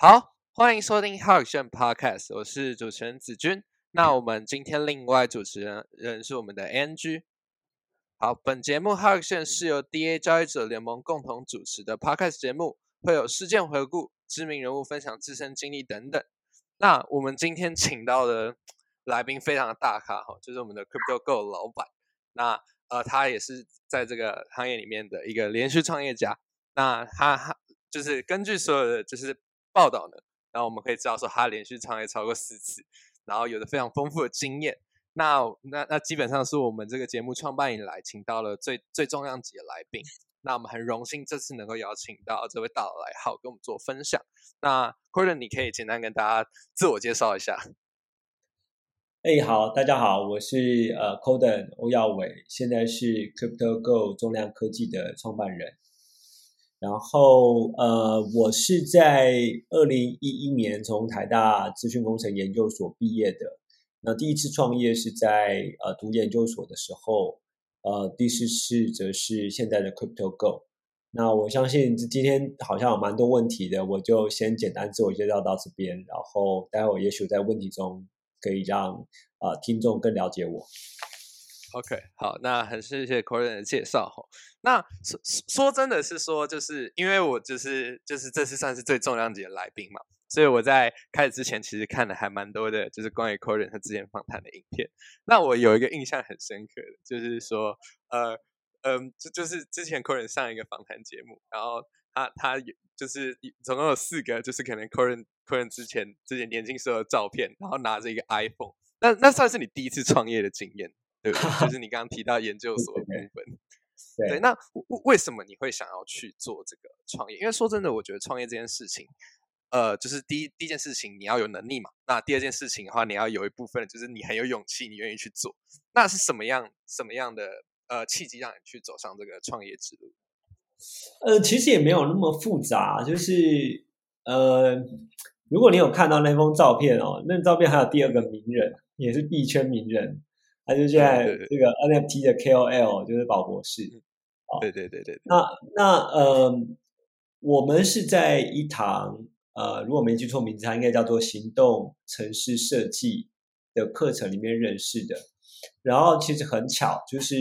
好，欢迎收听 Hug 炫 Podcast，我是主持人子君。那我们今天另外主持人人是我们的 NG。好，本节目 Hug 炫是由 DA 交易者联盟共同主持的 Podcast 节目，会有事件回顾、知名人物分享自身经历等等。那我们今天请到的来宾非常的大咖哈，就是我们的 Crypto Go 老板。那呃，他也是在这个行业里面的一个连续创业家。那他他就是根据所有的就是报道呢，然后我们可以知道说他连续创业超过四次，然后有着非常丰富的经验。那那那基本上是我们这个节目创办以来请到了最最重量级的来宾。那我们很荣幸这次能够邀请到这位大佬来好跟我们做分享。那 c o r d e n 你可以简单跟大家自我介绍一下。哎，好，大家好，我是呃 c o d e n 欧耀伟，现在是 CryptoGo 重量科技的创办人。然后呃，我是在二零一一年从台大资讯工程研究所毕业的。那第一次创业是在呃读研究所的时候。呃，第四次则是现在的 CryptoGo。那我相信今天好像有蛮多问题的，我就先简单自我介绍到这边，然后待会也许在问题中可以让啊听众更了解我。OK，好，那很谢谢 Corin 的介绍。那说说真的是说，就是因为我就是就是这次算是最重量级的来宾嘛。所以我在开始之前，其实看了还蛮多的，就是关于 Corin 他之前访谈的影片。那我有一个印象很深刻的，就是说，呃，嗯，就就是之前 Corin 上一个访谈节目，然后他他有就是总共有四个，就是可能 Corin Corin 之前之前年轻时候的照片，然后拿着一个 iPhone。那那算是你第一次创业的经验，对？就是 你刚刚提到研究所的部分。对，那为为什么你会想要去做这个创业？因为说真的，我觉得创业这件事情。呃，就是第一第一件事情，你要有能力嘛。那第二件事情的话，你要有一部分就是你很有勇气，你愿意去做。那是什么样什么样的呃契机让你去走上这个创业之路？呃，其实也没有那么复杂，就是呃，如果你有看到那封照片哦，那照片还有第二个名人，也是币圈名人，他就现在这个 NFT 的 KOL，就是宝博士。对对对对。那那呃，我们是在一堂。呃，如果没记错名字，它应该叫做行动城市设计的课程里面认识的。然后其实很巧，就是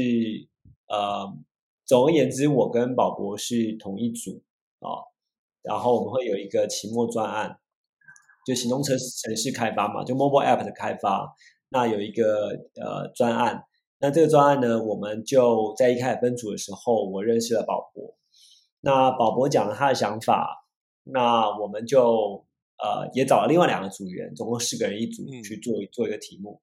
呃，总而言之，我跟宝博是同一组啊。然后我们会有一个期末专案，就行动城城市开发嘛，就 mobile app 的开发。那有一个呃专案，那这个专案呢，我们就在一开始分组的时候，我认识了宝博。那宝博讲了他的想法。那我们就呃也找了另外两个组员，总共四个人一组去做做一个题目。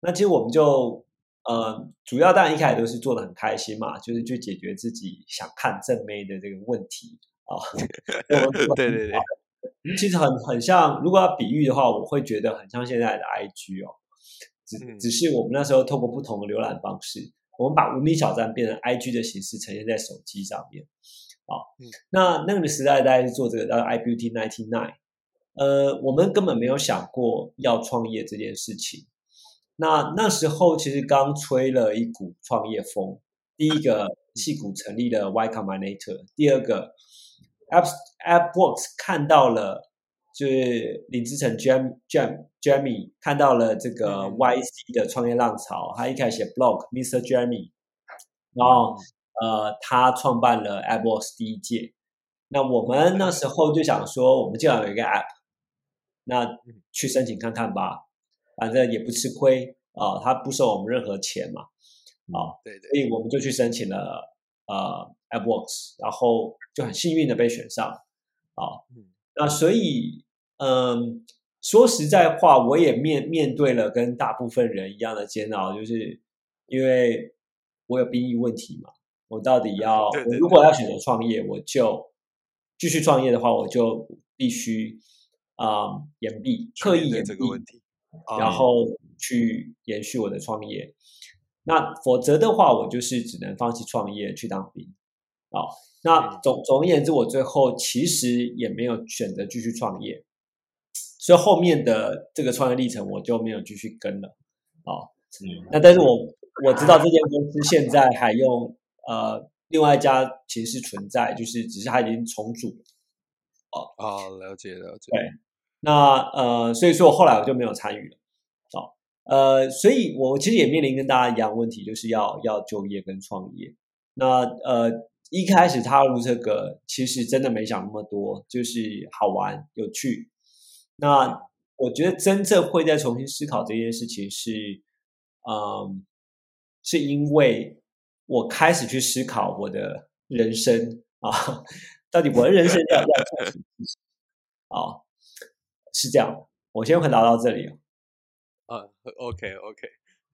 那其实我们就呃主要当然一开始都是做的很开心嘛，就是去解决自己想看正妹的这个问题啊。对对对，其实很很像，如果要比喻的话，我会觉得很像现在的 IG 哦，只只是我们那时候透过不同的浏览方式，我们把无名小站变成 IG 的形式呈现在手机上面。好，那那个时代大家是做这个叫 i b e a u t y ninety nine，呃，我们根本没有想过要创业这件事情。那那时候其实刚吹了一股创业风，第一个戏骨成立了 Y Combinator，第二个 App AppWorks 看到了，就是林志成 Jam Jam Jamie 看到了这个 YC 的创业浪潮，他一开始写 blog Mr Jamie，然后。呃，他创办了 AppWorks 第一届，那我们那时候就想说，我们就要有一个 App，那去申请看看吧，反正也不吃亏啊，他不收我们任何钱嘛，啊，对对，所以我们就去申请了呃 AppWorks，然后就很幸运的被选上，啊，那所以嗯，说实在话，我也面面对了跟大部分人一样的煎熬，就是因为我有兵役问题嘛。我到底要，如果要选择创业，我就继续创业的话，我就必须啊延毕，刻意延毕，然后去延续我的创业。那否则的话，我就是只能放弃创业去当兵。好，那总总而言之，我最后其实也没有选择继续创业，所以后面的这个创业历程我就没有继续跟了。哦，那但是我我知道这间公司现在还用。呃，另外一家其实是存在，就是只是它已经重组。哦哦，了解了解。对，那呃，所以说我后来我就没有参与了。哦，呃，所以我其实也面临跟大家一样问题，就是要要就业跟创业。那呃，一开始踏入这个，其实真的没想那么多，就是好玩有趣。那我觉得真正会再重新思考这件事情是，嗯，是因为我开始去思考我的人生啊，到底我的人生要要做什么？啊，是这样。我先回答到这里。啊，OK OK，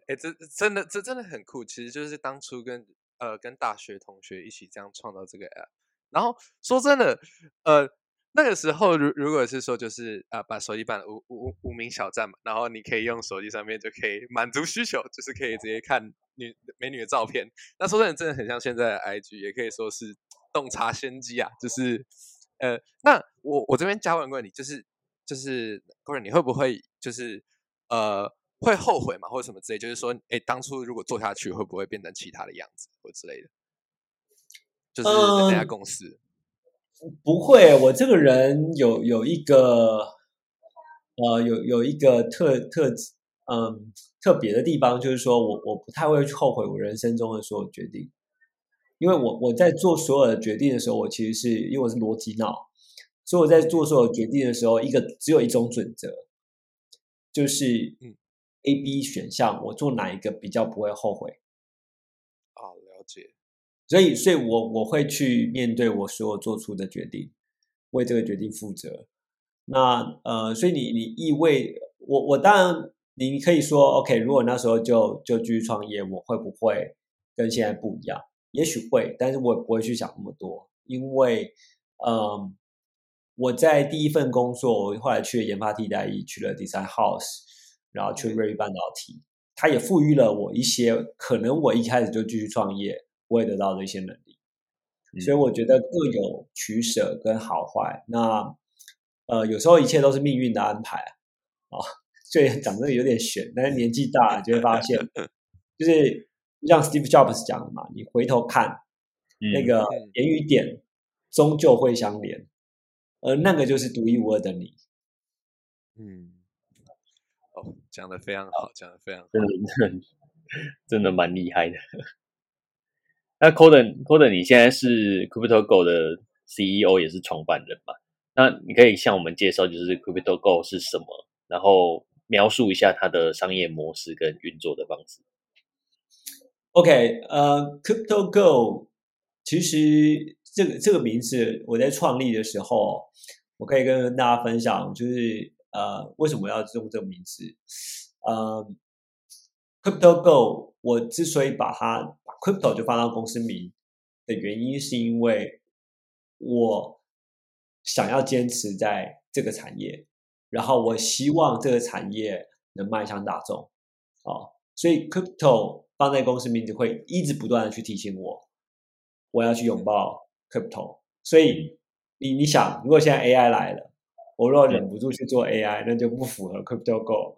哎，这真的这真的很酷。其实就是当初跟呃跟大学同学一起这样创造这个 App，然后说真的，呃。那个时候，如如果是说，就是啊，把手机办无无无名小站嘛，然后你可以用手机上面就可以满足需求，就是可以直接看女美女的照片。那说真的，真的很像现在的 IG，也可以说是洞察先机啊。就是呃，那我我这边加问过你，就是就是高人，你会不会就是呃会后悔嘛，或者什么之类？就是说，哎，当初如果做下去，会不会变成其他的样子，或之类的？就是那家公司。不会，我这个人有有一个，呃，有有一个特特嗯特别的地方，就是说我我不太会去后悔我人生中的所有决定，因为我我在做所有的决定的时候，我其实是因为我是逻辑脑，所以我在做所有决定的时候，一个只有一种准则，就是嗯 A B 选项，我做哪一个比较不会后悔。所以，所以我我会去面对我所有做出的决定，为这个决定负责。那呃，所以你你意味我我当然你可以说 OK，如果那时候就就继续创业，我会不会跟现在不一样？也许会，但是我不会去想那么多，因为嗯，我在第一份工作，我后来去了研发替代役，去了 Design House，然后去瑞昱半导体，它也赋予了我一些可能我一开始就继续创业。会得到的一些能力，所以我觉得各有取舍跟好坏。那呃，有时候一切都是命运的安排啊。所以讲这个有点悬，但是年纪大了就会发现，就是像 Steve Jobs 讲的嘛，你回头看那个言语点，终究会相连，而那个就是独一无二的你。嗯，哦，讲的非常好，讲的非常好，真的真的蛮厉害的。那 c o d e n c o d e n 你现在是 CryptoGo 的 CEO，也是创办人嘛？那你可以向我们介绍，就是 CryptoGo 是什么，然后描述一下它的商业模式跟运作的方式。OK，呃，CryptoGo 其实这个这个名字，我在创立的时候，我可以跟大家分享，就是呃，为什么要用这个名字？呃，CryptoGo，我之所以把它把 Crypto 就放到公司名的原因，是因为我想要坚持在这个产业，然后我希望这个产业能迈向大众，哦，所以 Crypto 放在公司名字会一直不断的去提醒我，我要去拥抱 Crypto。所以你你想，如果现在 AI 来了，我若忍不住去做 AI，那就不符合 Crypto Go。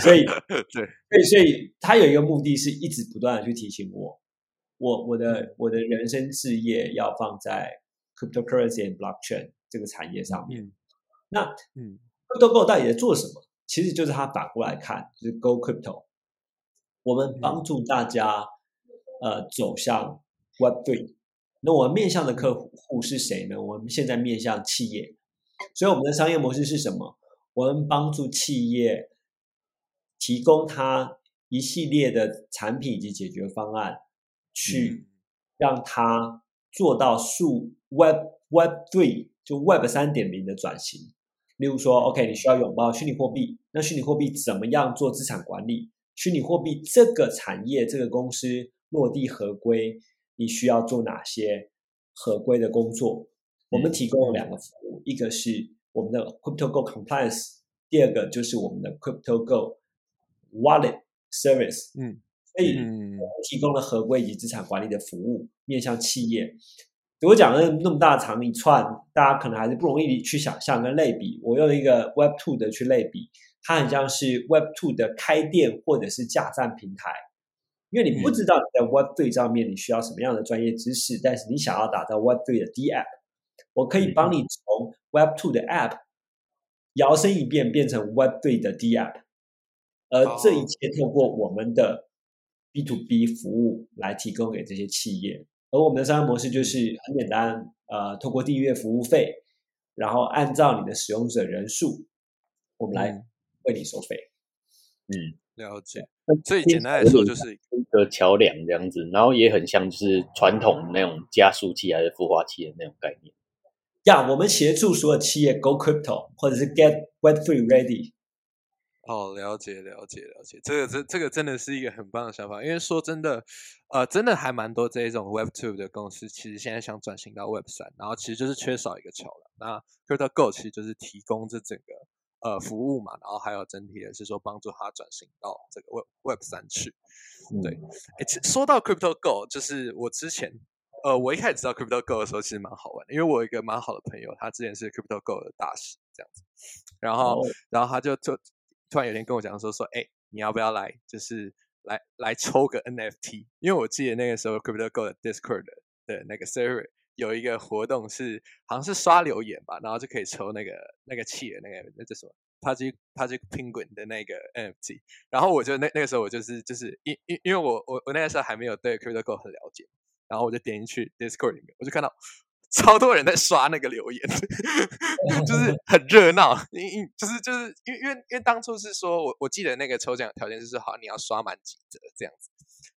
所以，对，所以 他有一个目的是一直不断的去提醒我，我我的我的人生事业要放在 cryptocurrency and blockchain 这个产业上面。那，嗯，Crypto Go 到底在做什么？其实就是他反过来看，就是 Go Crypto，我们帮助大家呃走向 Web Three。那我们面向的客户是谁呢？我们现在面向企业，所以我们的商业模式是什么？我们帮助企业提供它一系列的产品以及解决方案，去让它做到数 Web Web Three 就 Web 三点零的转型。例如说，OK，你需要拥抱虚拟货币，那虚拟货币怎么样做资产管理？虚拟货币这个产业这个公司落地合规，你需要做哪些合规的工作？我们提供了两个服务，一个是。我们的 CryptoGo Compliance，第二个就是我们的 CryptoGo Wallet Service，嗯，所以提供了合规以及资产管理的服务，面向企业。我讲了那么大长一串，大家可能还是不容易去想象跟类比。我用一个 Web Two 的去类比，它很像是 Web Two 的开店或者是架站平台，因为你不知道你在 Web Three 上面你需要什么样的专业知识，但是你想要打造 Web Three 的 D App，我可以帮你从 Web Two 的 App 摇身一变变成 Web Three 的 D App，而这一切透过我们的 B to B 服务来提供给这些企业。而我们的商业模式就是很简单，呃，透过订阅服务费，然后按照你的使用者人数，我们来为你收费。嗯，了解。所以简单来说，就是一个桥梁这样子，然后也很像就是传统那种加速器还是孵化器的那种概念。呀，我们协助所有企业 Go Crypto，或者是 Get Web Three Ready。哦，了解了解了解，这个这这个真的是一个很棒的想法，因为说真的，呃，真的还蛮多这一种 Web Two 的公司，其实现在想转型到 Web 三，然后其实就是缺少一个桥梁。那 Crypto Go 其实就是提供这整个呃服务嘛，然后还有整体的是说帮助他转型到这个 Web Web 三去。对，哎，说到 Crypto Go，就是我之前呃，我一开始知道 Crypto Go 的时候，其实蛮好玩的，因为我有一个蛮好的朋友，他之前是 Crypto Go 的大使这样子，然后然后他就就。突然有天跟我讲说说，哎，你要不要来，就是来来抽个 NFT？因为我记得那个时候 CryptoGo 的 Discord 的那个 server 有一个活动是，好像是刷留言吧，然后就可以抽那个那个企鹅那个那叫什么 p a g p a g Penguin 的那个 NFT。然后我就那那个时候我就是就是因因因为我我我那个时候还没有对 CryptoGo 很了解，然后我就点进去 Discord 里面，我就看到。超多人在刷那个留言，就是 很热闹。因因就是就是因为因为因为当初是说我我记得那个抽奖条件就是好你要刷满几折这样子，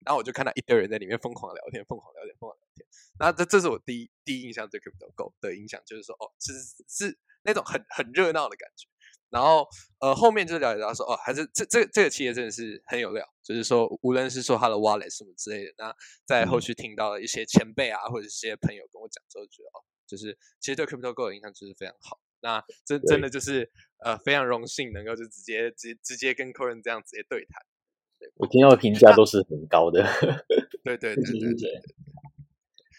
然后我就看到一堆人在里面疯狂聊天，疯狂聊天，疯狂聊天。那这这是我第一第一印象对 Crypto Go 的印象，就是说哦，其实是那种很很热闹的感觉。然后，呃，后面就了解到说，哦，还是这这这个企业真的是很有料，就是说，无论是说他的 wallet 什么之类的，那在后续听到了一些前辈啊，或者一些朋友跟我讲之后，觉得哦，就是其实对 Crypto Go 的影响就是非常好。那真真的就是呃非常荣幸能够就直接直直接跟客人这样直接对谈。我听到的评价都是很高的。对对对对对。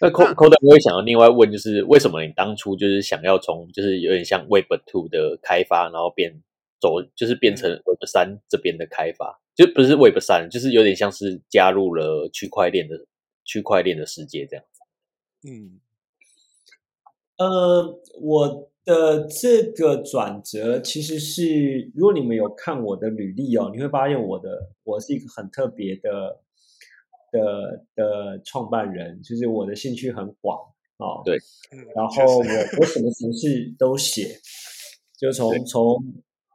那 Co Co 的我会想要另外问，就是为什么你当初就是想要从就是有点像 Web Two 的开发，然后变走就是变成 Web 三这边的开发，就不是 Web 三，就是有点像是加入了区块链的区块链的世界这样子。嗯，呃，我的这个转折其实是，如果你们有看我的履历哦，你会发现我的我是一个很特别的。的的创办人，就是我的兴趣很广啊，对，然后我我什么程式都写，就从从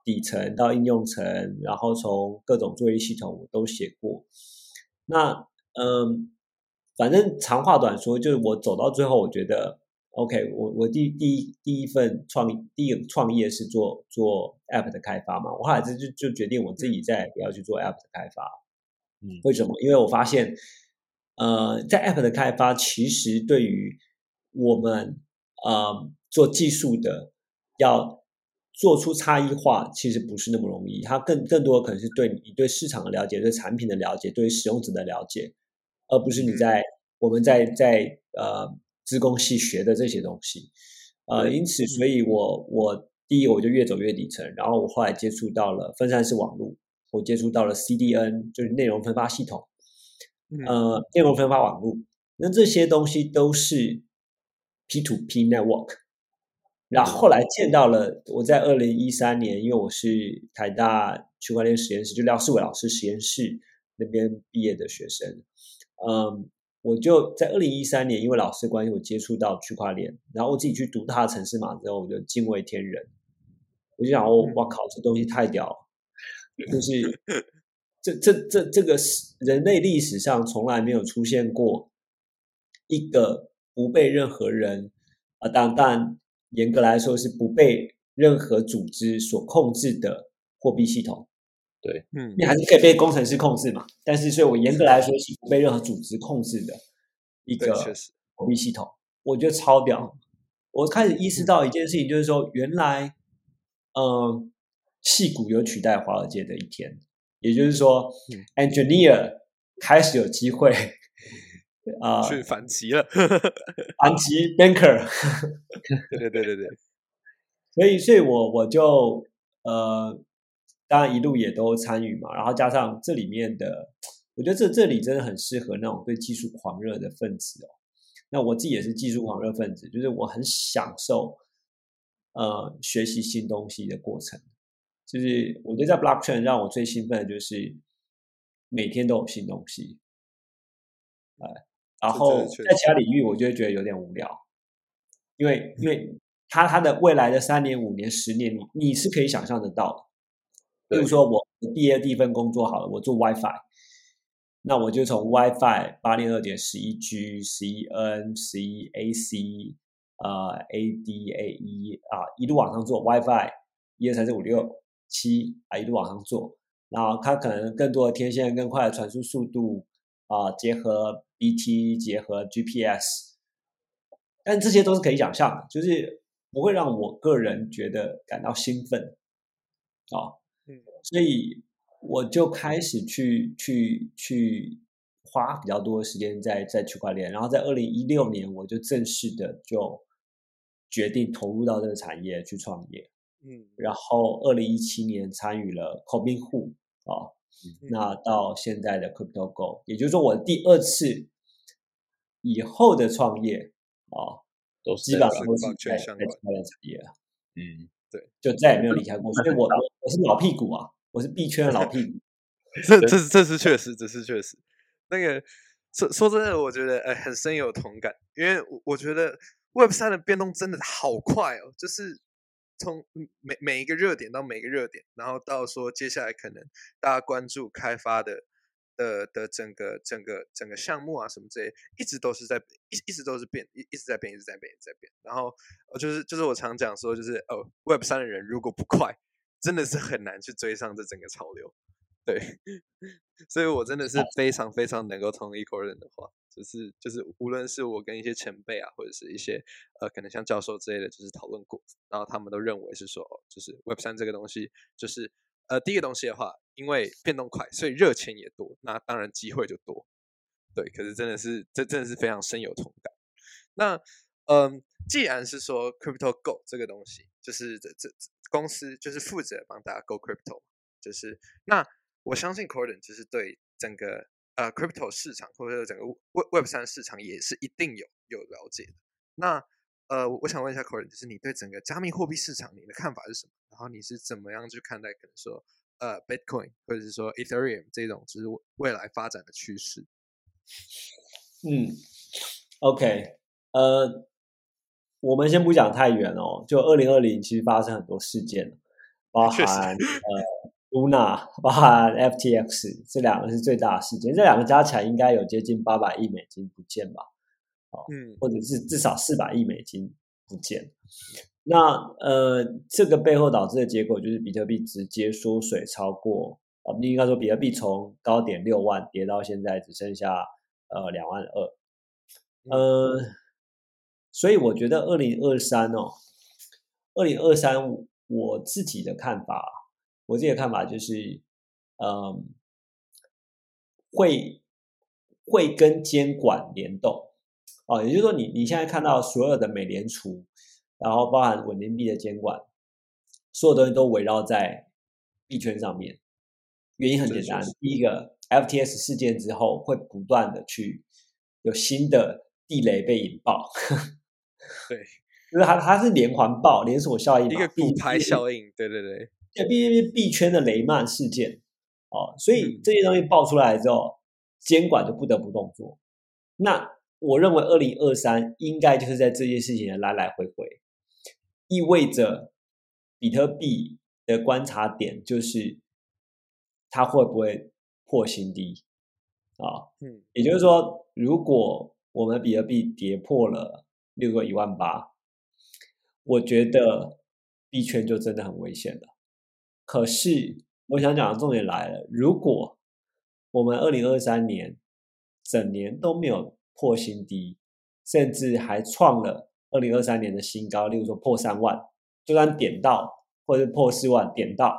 底层到应用层，然后从各种作业系统我都写过。那嗯，反正长话短说，就是我走到最后，我觉得 OK，我我第第一第一份创第一个创业是做做 App 的开发嘛，我后来就就决定我自己再不要去做 App 的开发。为什么？因为我发现，呃，在 App 的开发，其实对于我们呃做技术的，要做出差异化，其实不是那么容易。它更更多的可能是对你对市场的了解、对产品的了解、对使用者的了解，而不是你在我们在在呃自工系学的这些东西。呃，因此，所以我我第一我就越走越底层，然后我后来接触到了分散式网络。我接触到了 CDN，就是内容分发系统，呃，内容分发网络。那这些东西都是 P to P network。然后后来见到了，我在二零一三年，因为我是台大区块链实验室，就廖世伟老师实验室那边毕业的学生。嗯，我就在二零一三年，因为老师关系，我接触到区块链，然后我自己去读他的城市码之后，我就惊为天人。我就想，我我靠，这东西太屌了！就是这这这这个是人类历史上从来没有出现过一个不被任何人啊，当但严格来说是不被任何组织所控制的货币系统。对，嗯，你还是可以被工程师控制嘛？但是，所以我严格来说是不被任何组织控制的一个货币系统。我觉得超屌。我开始意识到一件事情，就是说，原来，嗯。戏骨有取代华尔街的一天，也就是说，engineer 开始有机会啊，去反击了，反击 banker，对对对对对，所以，所以我我就呃，当然一路也都参与嘛，然后加上这里面的，我觉得这这里真的很适合那种对技术狂热的分子哦。那我自己也是技术狂热分子，就是我很享受。呃学习新东西的过程。就是我觉得在 blockchain 让我最兴奋的就是每天都有新东西，哎，然后在其他领域我就会觉得有点无聊，因为因为它它的未来的三年、五年、十年，你你是可以想象得到的。比如说我毕业第一份工作好了，我做 WiFi，那我就从 WiFi 八零二点十一 G、十一 N、十一 AC、呃 AD、AE 啊一路往上做 WiFi 一二三四五六。七啊，一路往上做，然后它可能更多的天线、更快的传输速度啊，结合 BT，结合 GPS，但这些都是可以想象的，就是不会让我个人觉得感到兴奋啊。嗯，所以我就开始去去去花比较多的时间在在区块链，然后在二零一六年我就正式的就决定投入到这个产业去创业。嗯，然后二零一七年参与了 Cobinhood 啊，那到现在的 CryptoGo，也就是说我第二次以后的创业啊，都是基本上都是在在区块链产业了。嗯，对，就再也没有离 开过。所以我我是老屁股啊，我是币圈的老屁股。这这这是确实，这是确实。那个说说真的，我觉得哎，很深有同感，因为我觉得 Web 三的变动真的好快哦，就是。从每每一个热点到每个热点，然后到说接下来可能大家关注开发的的的整个整个整个项目啊什么这些，一直都是在一一直都是变，一一直在变，一直在变，一直在变。然后就是就是我常讲说，就是哦，Web 三的人如果不快，真的是很难去追上这整个潮流。对，所以我真的是非常非常能够同意 c o r e n 的话。就是就是，无论是我跟一些前辈啊，或者是一些呃，可能像教授之类的，就是讨论过，然后他们都认为是说，就是 Web 三这个东西，就是呃，第一个东西的话，因为变动快，所以热钱也多，那当然机会就多。对，可是真的是，这真的是非常深有同感。那嗯，既然是说 Crypto Go 这个东西，就是这这公司就是负责帮大家 Go Crypto，就是那我相信 Corden 就是对整个。呃，crypto 市场或者说整个 Web Web 三市场也是一定有有了解的。那呃，我想问一下 Corden，就是你对整个加密货币市场你的看法是什么？然后你是怎么样去看待可能说呃 Bitcoin 或者是说 Ethereum 这种就是未来发展的趋势？嗯，OK，呃，我们先不讲太远哦。就二零二零其实发生很多事件，包含 呃。Luna 包含 FTX 这两个是最大的事件，这两个加起来应该有接近八百亿美金不见吧？哦，嗯，或者是至少四百亿美金不见。那呃，这个背后导致的结果就是比特币直接缩水超过啊，应该说比特币从高点六万跌到现在只剩下呃两万二。呃，所以我觉得二零二三哦，二零二三我自己的看法。我自己的看法就是，嗯，会会跟监管联动，哦，也就是说，你你现在看到所有的美联储，然后包含稳定币的监管，所有东西都围绕在币圈上面。原因很简单，第一个，FTS 事件之后，会不断的去有新的地雷被引爆，对，就是它它是连环爆，连锁效应，一个骨牌效应，对对对。对，毕竟币圈的雷曼事件，哦，所以这些东西爆出来之后，监管就不得不动作。那我认为二零二三应该就是在这件事情的来来回回，意味着比特币的观察点就是它会不会破新低啊？嗯，也就是说，如果我们比特币跌破了六个一万八，我觉得币圈就真的很危险了。可是，我想讲的重点来了：如果我们二零二三年整年都没有破新低，甚至还创了二零二三年的新高，例如说破三万，就算点到或者破四万点到，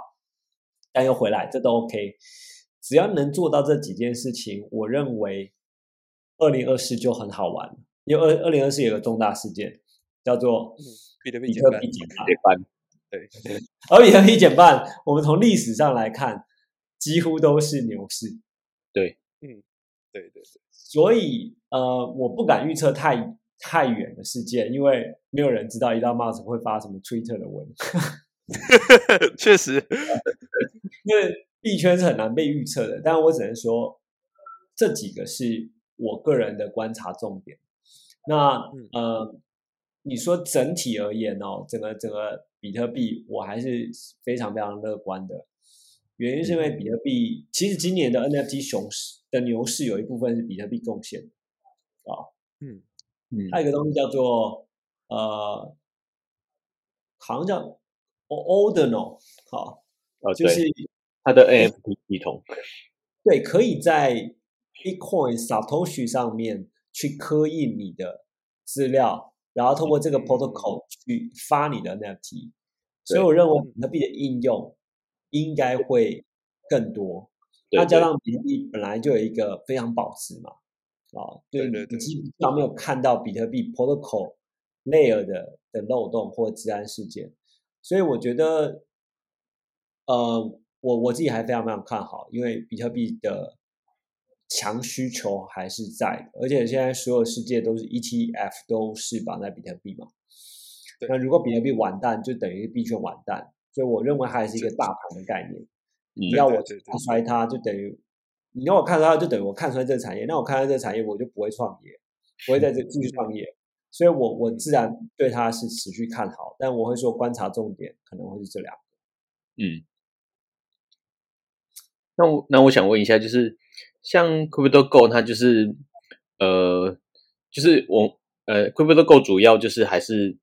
但又回来，这都 OK。只要能做到这几件事情，我认为二零二四就很好玩。因为二二零二四有个重大事件，叫做比特币减半。对，而比特币减半，我们从历史上来看，几乎都是牛市。对，嗯，对对对。所以，呃，我不敢预测太太远的事件，因为没有人知道伊拉马斯会发什么 Twitter 的文。确实，因为币圈是很难被预测的。但我只能说，这几个是我个人的观察重点。那呃，你说整体而言哦，整个整个比特币，我还是非常非常乐观的。原因是因为比特币，其实今年的 NFT 熊市的牛市有一部分是比特币贡献啊。嗯嗯，还有一个东西叫做呃，好像叫 Ordinal，好，就是它的 NFT 系统，对，可以在 Bitcoin Satoshi 上面去刻印你的资料，然后通过这个 protocol 去发你的 NFT。所以我认为比特币的应用。应该会更多，那加上比特币本来就有一个非常保值嘛，啊，对对对，基。本上没有看到比特币 protocol layer 的的漏洞或治安事件，所以我觉得，呃，我我自己还非常非常看好，因为比特币的强需求还是在的，而且现在所有世界都是 ETF 都是绑在比特币嘛，那如果比特币完蛋，就等于币圈完蛋。所以我认为还是一个大盘的概念。你要我看衰它，就等于你要我看它，就等于我看衰这个产业。那我看衰这个产业，我就不会创业，不会在这继续创业。所以，我我自然对它是持续看好。但我会说，观察重点可能会是这两个。嗯。那我那我想问一下，就是像 CryptoGo，它就是呃，就是我呃，CryptoGo 主要就是还是。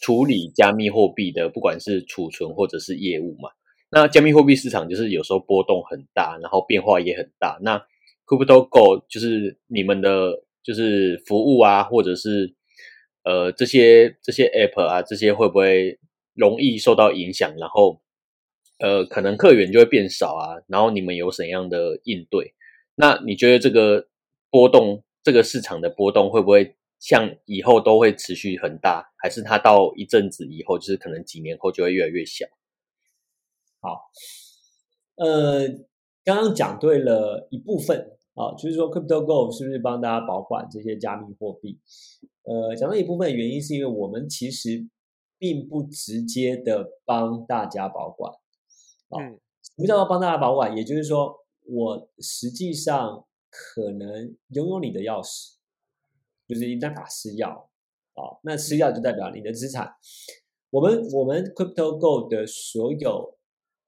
处理加密货币的，不管是储存或者是业务嘛，那加密货币市场就是有时候波动很大，然后变化也很大。那 CryptoGo 就是你们的，就是服务啊，或者是呃这些这些 App 啊，这些会不会容易受到影响？然后呃，可能客源就会变少啊。然后你们有怎样的应对？那你觉得这个波动，这个市场的波动会不会？像以后都会持续很大，还是它到一阵子以后，就是可能几年后就会越来越小？好，呃，刚刚讲对了一部分啊，就是说 CryptoGo 是不是帮大家保管这些加密货币？呃，讲到一部分原因，是因为我们其实并不直接的帮大家保管啊。什么叫做帮大家保管？也就是说，我实际上可能拥有你的钥匙。就是一旦打私钥啊，那私钥就代表你的资产。我们我们 CryptoGo 的所有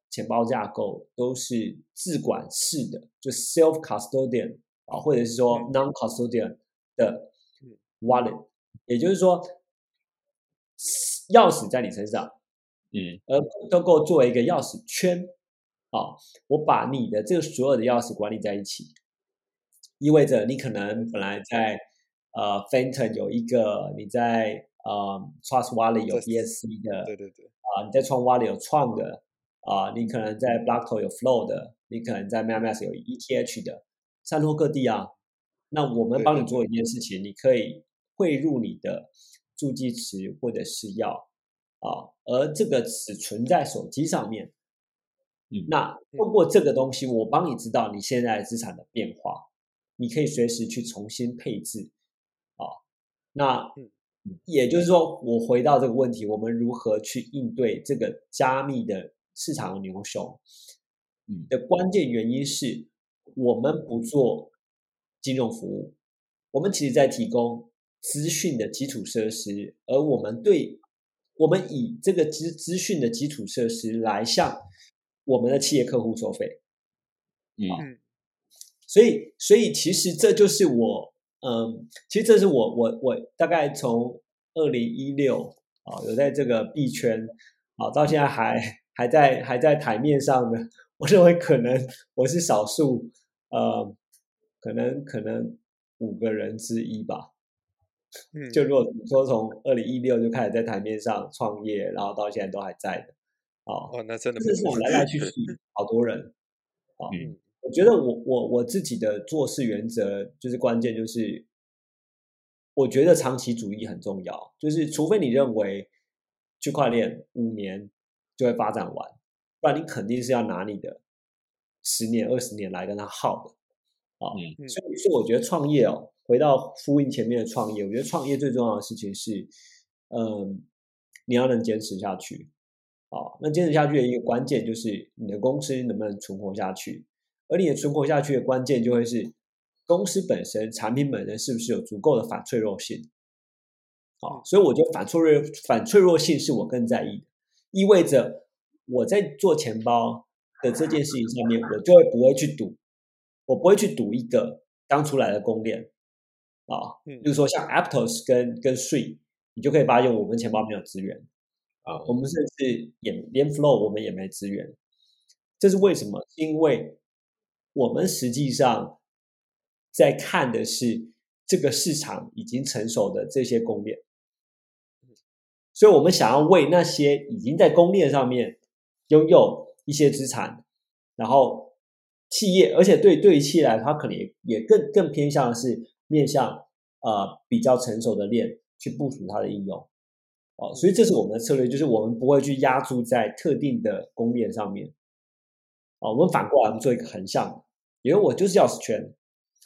钱包架构都是自管式的，就 self custodian 啊，或者是说 non custodian 的 wallet，也就是说钥匙在你身上，嗯，而 CryptoGo 作为一个钥匙圈啊，我把你的这个所有的钥匙管理在一起，意味着你可能本来在呃 Fenton 有一个，你在呃 Trust Wallet 有 BSC 的，对对对，啊，你在创 Wallet 有创的，啊，你可能在 Blockto 有 Flow 的，你可能在 MetaMask 有 ETH 的，散落各地啊。那我们帮你做一件事情，你可以汇入你的助记词或者是要啊，而这个只存在手机上面。嗯，那通过这个东西，我帮你知道你现在资产的变化，你可以随时去重新配置。啊那也就是说，我回到这个问题，我们如何去应对这个加密的市场的牛熊？嗯，的关键原因是我们不做金融服务，我们其实在提供资讯的基础设施，而我们对，我们以这个资资讯的基础设施来向我们的企业客户收费。嗯，所以，所以其实这就是我。嗯，其实这是我我我大概从二零一六啊，有在这个币圈啊，到现在还还在还在台面上的，我认为可能我是少数，呃，可能可能五个人之一吧。嗯，就如果说从二零一六就开始在台面上创业，然后到现在都还在的，哦，哦，那真的是我来来去去好多人，啊。我觉得我我我自己的做事原则就是关键，就是我觉得长期主义很重要，就是除非你认为区块链五年就会发展完，不然你肯定是要拿你的十年二十年来跟他耗的啊，所以所以我觉得创业哦，回到呼应前面的创业，我觉得创业最重要的事情是，嗯，你要能坚持下去。啊，那坚持下去的一个关键就是你的公司能不能存活下去，而你的存活下去的关键就会是公司本身产品本身是不是有足够的反脆弱性。啊，所以我觉得反脆弱反脆弱性是我更在意的，意味着我在做钱包的这件事情上面，我就会不会去赌，我不会去赌一个刚出来的公链啊，比如说像 Aptos 跟跟税，你就可以发现我们钱包没有资源。啊，我们甚至也连 Flow 我们也没资源，这是为什么？因为我们实际上在看的是这个市场已经成熟的这些公链，所以我们想要为那些已经在公链上面拥有一些资产，然后企业，而且对对于企业来说，它可能也更更偏向是面向呃比较成熟的链去部署它的应用。哦，所以这是我们的策略，就是我们不会去压注在特定的供应链上面。哦，我们反过来，我们做一个横向，因为我就是钥匙圈，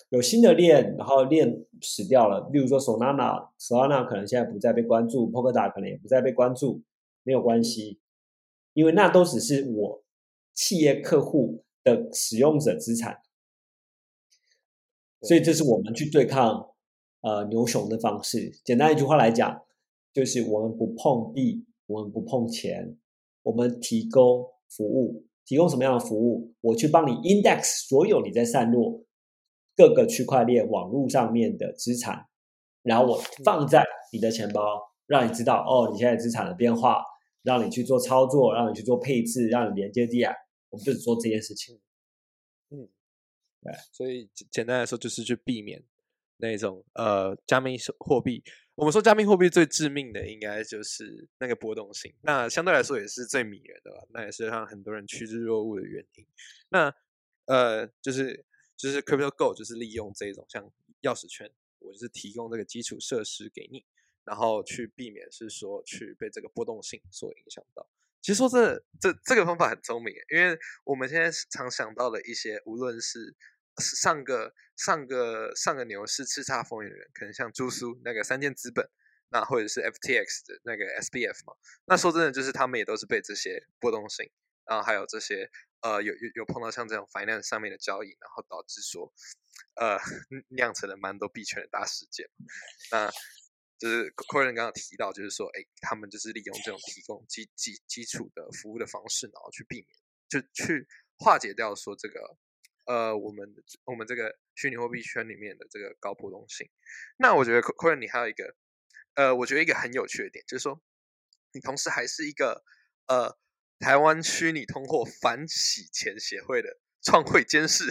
有新的链，然后链死掉了，例如说 Solana，Solana 可能现在不再被关注，Polkadot 可能也不再被关注，没有关系，因为那都只是我企业客户的使用者资产。所以这是我们去对抗呃牛熊的方式。简单一句话来讲。就是我们不碰币，我们不碰钱，我们提供服务，提供什么样的服务？我去帮你 index 所有你在散落各个区块链网络上面的资产，然后我放在你的钱包，让你知道哦，你现在资产的变化，让你去做操作，让你去做配置，让你连接 DI，我们就是做这件事情。嗯，对，所以简单来说，就是去避免那种呃加密货币。我们说加密货币最致命的应该就是那个波动性，那相对来说也是最迷人的吧，那也是让很多人趋之若鹜的原因。那呃，就是就是 Crypto Go 就是利用这种像钥匙圈，我就是提供这个基础设施给你，然后去避免是说去被这个波动性所影响到。其实说这这这个方法很聪明，因为我们现在常想到的一些，无论是上个上个上个牛市叱咤风云的人，可能像朱苏那个三箭资本，那或者是 FTX 的那个 SBF 嘛。那说真的，就是他们也都是被这些波动性，然后还有这些呃有有有碰到像这种 finance 上面的交易，然后导致说呃 酿成了蛮多币圈的大事件。那就是 c o r e n 刚刚提到，就是说，哎，他们就是利用这种提供基基基础的服务的方式，然后去避免，就去化解掉说这个。呃，我们我们这个虚拟货币圈里面的这个高波动性，那我觉得 c o r n 你还有一个，呃，我觉得一个很有趣的点，就是说，你同时还是一个呃台湾虚拟通货反洗钱协会的创会监事，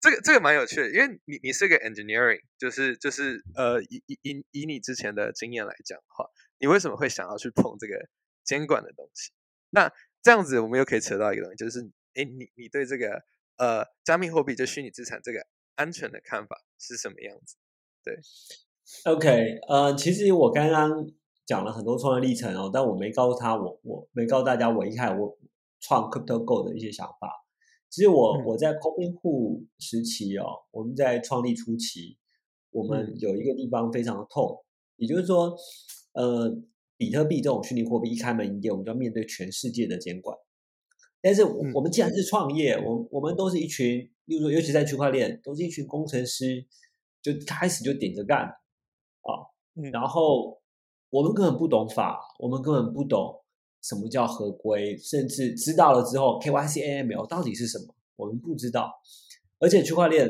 这个这个蛮有趣的，因为你你是个 engineering，就是就是呃以以以以你之前的经验来讲的话，你为什么会想要去碰这个监管的东西？那这样子我们又可以扯到一个东西，就是哎，你你对这个。呃，加密货币就虚拟资产这个安全的看法是什么样子？对，OK，呃，其实我刚刚讲了很多创业历程哦，但我没告诉他，我我没告诉大家我一开始我创 Crypto Go 的一些想法。其实我我在 Coin 户时期哦，我们在创立初期，我们有一个地方非常的痛，也就是说，呃，比特币这种虚拟货币一开门营业，我们就要面对全世界的监管。但是我们既然是创业，我我们都是一群，例如说，尤其在区块链，都是一群工程师，就开始就顶着干啊。然后我们根本不懂法，我们根本不懂什么叫合规，甚至知道了之后，KYC AML 到底是什么，我们不知道。而且区块链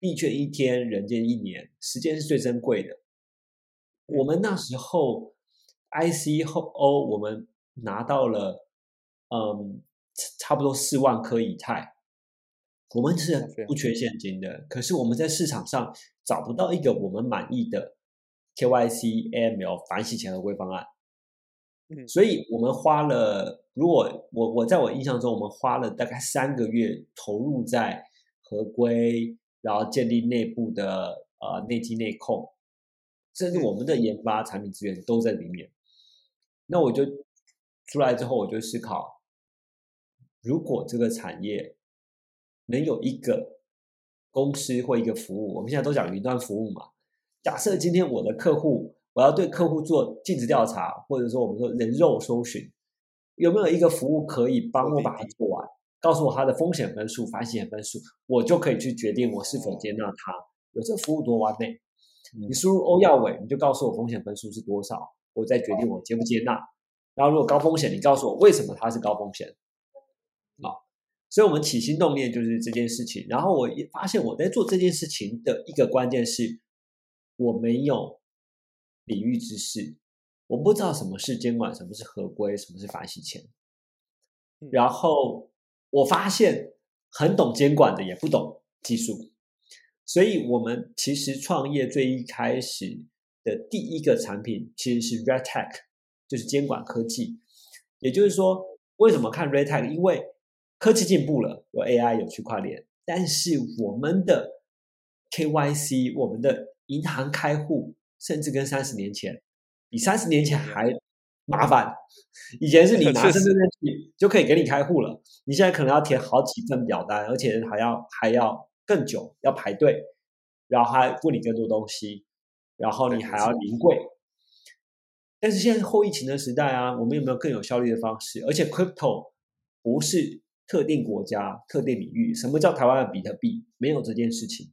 币圈一天，人间一年，时间是最珍贵的。我们那时候 IC 后 O，我们拿到了，嗯。差不多四万颗以太，我们是不缺现金的。可是我们在市场上找不到一个我们满意的 KYC AML 反洗钱合规方案。嗯，所以我们花了，如果我我在我印象中，我们花了大概三个月投入在合规，然后建立内部的呃内机内控，甚至我们的研发产品资源都在里面。那我就出来之后，我就思考。如果这个产业能有一个公司或一个服务，我们现在都讲云端服务嘛。假设今天我的客户，我要对客户做尽职调查，或者说我们说人肉搜寻，有没有一个服务可以帮我把它做完，告诉我它的风险分数、反险分数，我就可以去决定我是否接纳它。有这服务多完美！你输入欧耀伟，你就告诉我风险分数是多少，我再决定我接不接纳。然后如果高风险，你告诉我为什么它是高风险。好，所以我们起心动念就是这件事情。然后我也发现我在做这件事情的一个关键是，我没有领域知识，我不知道什么是监管，什么是合规，什么是反洗钱。然后我发现很懂监管的也不懂技术。所以，我们其实创业最一开始的第一个产品其实是 Red Tech，就是监管科技。也就是说，为什么看 Red Tech？因为科技进步了，有 AI，有区块链，但是我们的 KYC，我们的银行开户，甚至跟三十年前比三十年前还麻烦。以前是你拿 身份证去就可以给你开户了，你现在可能要填好几份表单，而且还要还要。更久要排队，然后还问你更多东西，然后你还要临柜。但是现在后疫情的时代啊，我们有没有更有效率的方式？而且 crypto 不是特定国家、特定领域。什么叫台湾的比特币？没有这件事情。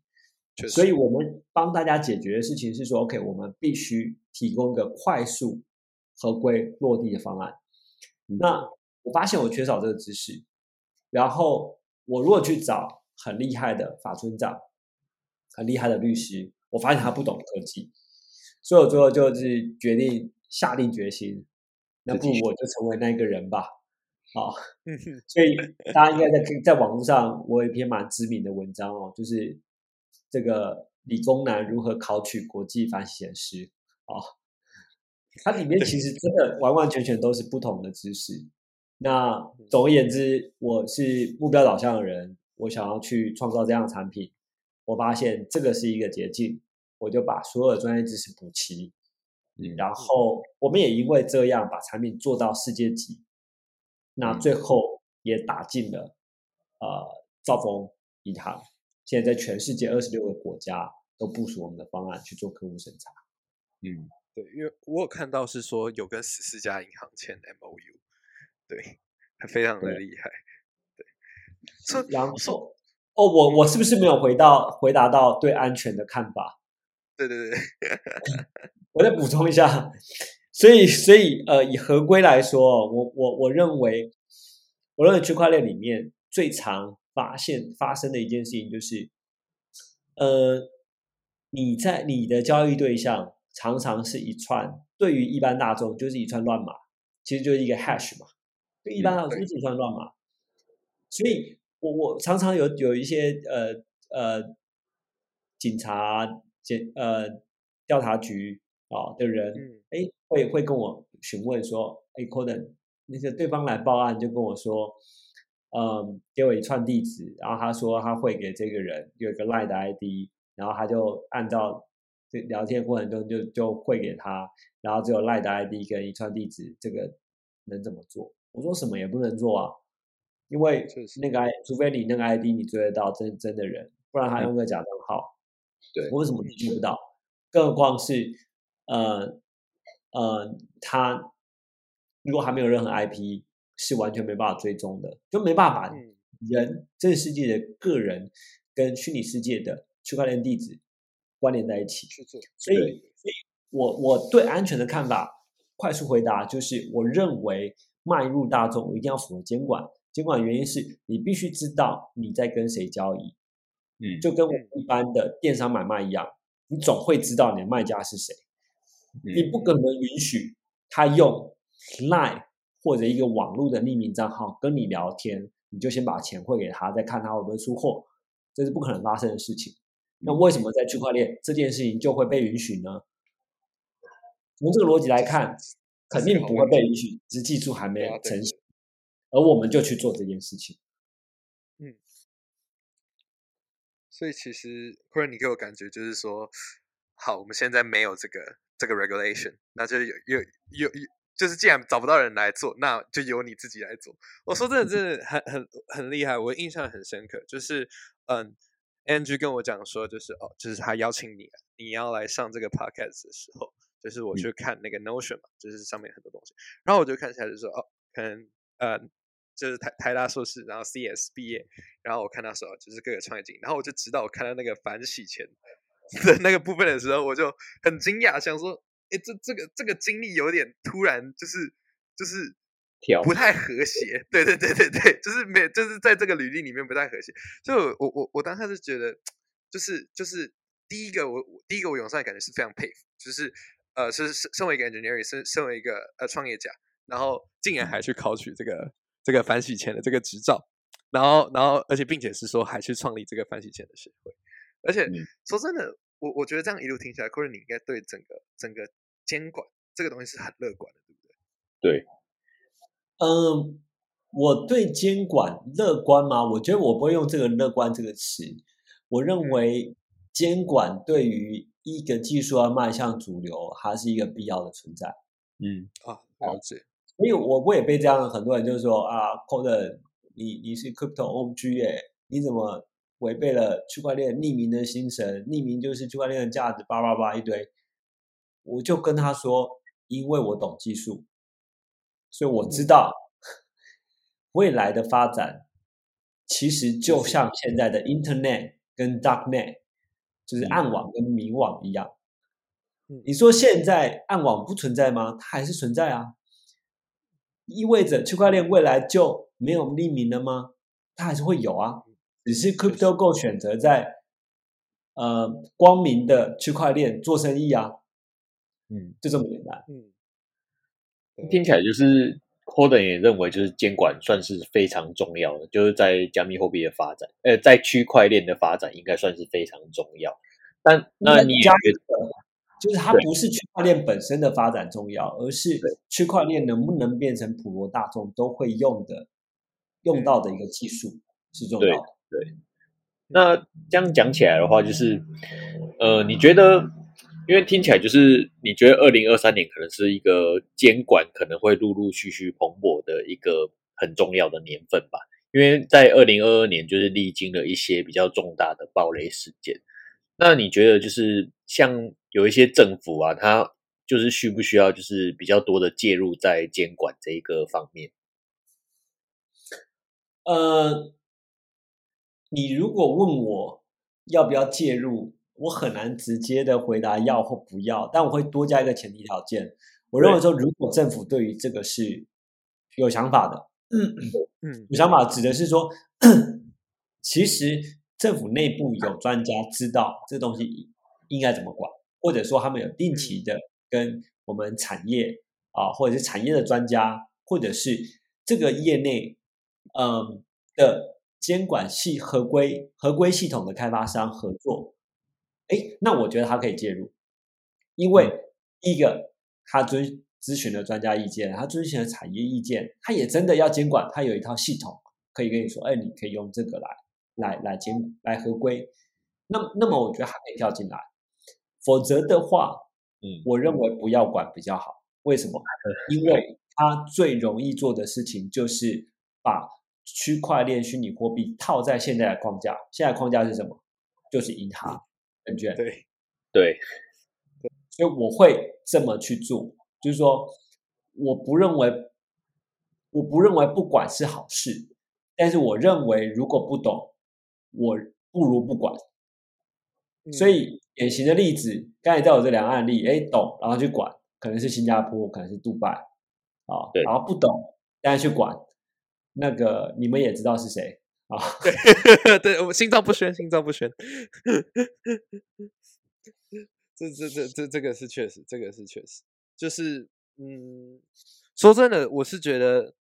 所以我们帮大家解决的事情是说，OK，我们必须提供一个快速合规落地的方案。那我发现我缺少这个知识，然后我如果去找。很厉害的法村长，很厉害的律师，我发现他不懂科技，所以我最后就是决定下定决心，那不如我就成为那个人吧。好，所以大家应该在在网络上，我有一篇蛮知名的文章哦，就是这个理工男如何考取国际反洗钱师。哦，它里面其实真的完完全全都是不同的知识。那总而言之，我是目标导向的人。我想要去创造这样的产品，我发现这个是一个捷径，我就把所有的专业知识补齐，嗯，然后我们也因为这样把产品做到世界级，那最后也打进了呃兆丰银行，现在在全世界二十六个国家都部署我们的方案去做客户审查，嗯，对，因为我有看到是说有跟十四家银行签 M O U，对，非常的厉害。然后，哦，我我是不是没有回到回答到对安全的看法？对对对，我再补充一下。所以，所以呃，以合规来说，我我我认为，我认为区块链里面最常发现发生的一件事情就是，呃，你在你的交易对象常常是一串，对于一般大众就是一串乱码，其实就是一个 hash 嘛，对一般大众就是一串乱码。所以，我我常常有有一些呃呃警察检呃调查局啊的人，哎，会会跟我询问说，哎 e n 那个对方来报案就跟我说，嗯，给我一串地址，然后他说他会给这个人有一个 line 的 ID，然后他就按照这聊天过程中就就会给他，然后只有 line 的 ID 跟一串地址，这个能怎么做？我说什么也不能做啊。因为那个 I，除非你那个 ID 你追得到真真的人，不然他用个假账号，对，我为什么你追不到？更何况是，呃呃，他如果还没有任何 IP，是完全没办法追踪的，就没办法把人真实世界的个人跟虚拟世界的区块链地址关联在一起。所以，所以我我对安全的看法，快速回答就是，我认为迈入大众一定要符合监管。监管原因是你必须知道你在跟谁交易，嗯，就跟我们一般的电商买卖一样，你总会知道你的卖家是谁，你不可能允许他用 Line 或者一个网络的匿名账号跟你聊天，你就先把钱汇给他，再看他会不会出货，这是不可能发生的事情。那为什么在区块链这件事情就会被允许呢？从这个逻辑来看，肯定不会被允许，只是技术还没成熟。而我们就去做这件事情，嗯，所以其实或者你给我感觉就是说，好，我们现在没有这个这个 regulation，那就有有有有，就是既然找不到人来做，那就由你自己来做。我说真的，真的很很很厉害，我印象很深刻，就是嗯，Andrew 跟我讲说，就是哦，就是他邀请你，你要来上这个 podcast 的时候，就是我去看那个 Notion 嘛，就是上面很多东西，然后我就看起来就说，哦，可能呃，就是台台大硕士，然后 CS 毕业，然后我看到时候就是各个创业经历，然后我就知道我看到那个反洗钱 的那个部分的时候，我就很惊讶，想说，哎，这这个这个经历有点突然，就是就是。不太和谐，对对对对对，就是没，就是在这个履历里面不太和谐。所以，我我我当时是觉得，就是就是第一个，我第一个我涌上来感觉是非常佩服，就是呃，是身身为一个 engineer，身身为一个呃创业家，然后竟然还去考取这个这个反洗钱的这个执照，然后然后而且并且是说还去创立这个反洗钱的协会，而且说真的，我我觉得这样一路听起来，可能你应该对整个整个监管这个东西是很乐观的，对不对？对。嗯，我对监管乐观吗？我觉得我不会用这个“乐观”这个词。我认为监管对于一个技术要迈向主流，它是一个必要的存在。嗯啊，了解。所以我我也被这样很多人就是说啊，Code，你你是 Crypto OG 耶，你怎么违背了区块链匿名的精神？匿名就是区块链的价值，叭叭叭一堆。我就跟他说，因为我懂技术。所以我知道，未来的发展其实就像现在的 Internet 跟 Darknet，就是暗网跟明网一样。你说现在暗网不存在吗？它还是存在啊。意味着区块链未来就没有匿名了吗？它还是会有啊，只是 CryptoGo 选择在呃光明的区块链做生意啊。嗯，就这么简单。嗯。听起来就是 h o d e n 也认为，就是监管算是非常重要的，就是在加密货币的发展，呃，在区块链的发展应该算是非常重要。但那你觉得，就是它不是区块链本身的发展重要，而是区块链能不能变成普罗大众都会用的、用到的一个技术是重要的。对，那这样讲起来的话，就是呃，你觉得？因为听起来就是你觉得二零二三年可能是一个监管可能会陆陆续续蓬勃的一个很重要的年份吧。因为在二零二二年就是历经了一些比较重大的暴雷事件。那你觉得就是像有一些政府啊，它就是需不需要就是比较多的介入在监管这一个方面？呃，你如果问我要不要介入？我很难直接的回答要或不要，但我会多加一个前提条件。我认为说，如果政府对于这个是有想法的，嗯嗯，有想法指的是说，其实政府内部有专家知道这东西应该怎么管，或者说他们有定期的跟我们产业啊，或者是产业的专家，或者是这个业内嗯的监管系合规合规系统的开发商合作。哎，那我觉得他可以介入，因为第一个，他遵咨询了专家意见，他遵循了产业意见，他也真的要监管，他有一套系统可以跟你说，哎，你可以用这个来来来监来合规。那那么我觉得他可以跳进来，否则的话，嗯，我认为不要管比较好。为什么？因为他最容易做的事情就是把区块链虚拟货币套在现在的框架，现在框架是什么？就是银行。证券对对，所以我会这么去做，就是说，我不认为，我不认为不管是好事，但是我认为如果不懂，我不如不管。所以典型的例子，刚才在我这两个案例，哎，懂然后去管，可能是新加坡，可能是杜拜，啊，然后不懂，大家去管，那个你们也知道是谁。啊，对，对我心照不宣，心照不宣。这这这这这个是确实，这个是确实，就是嗯，说真的，我是觉得，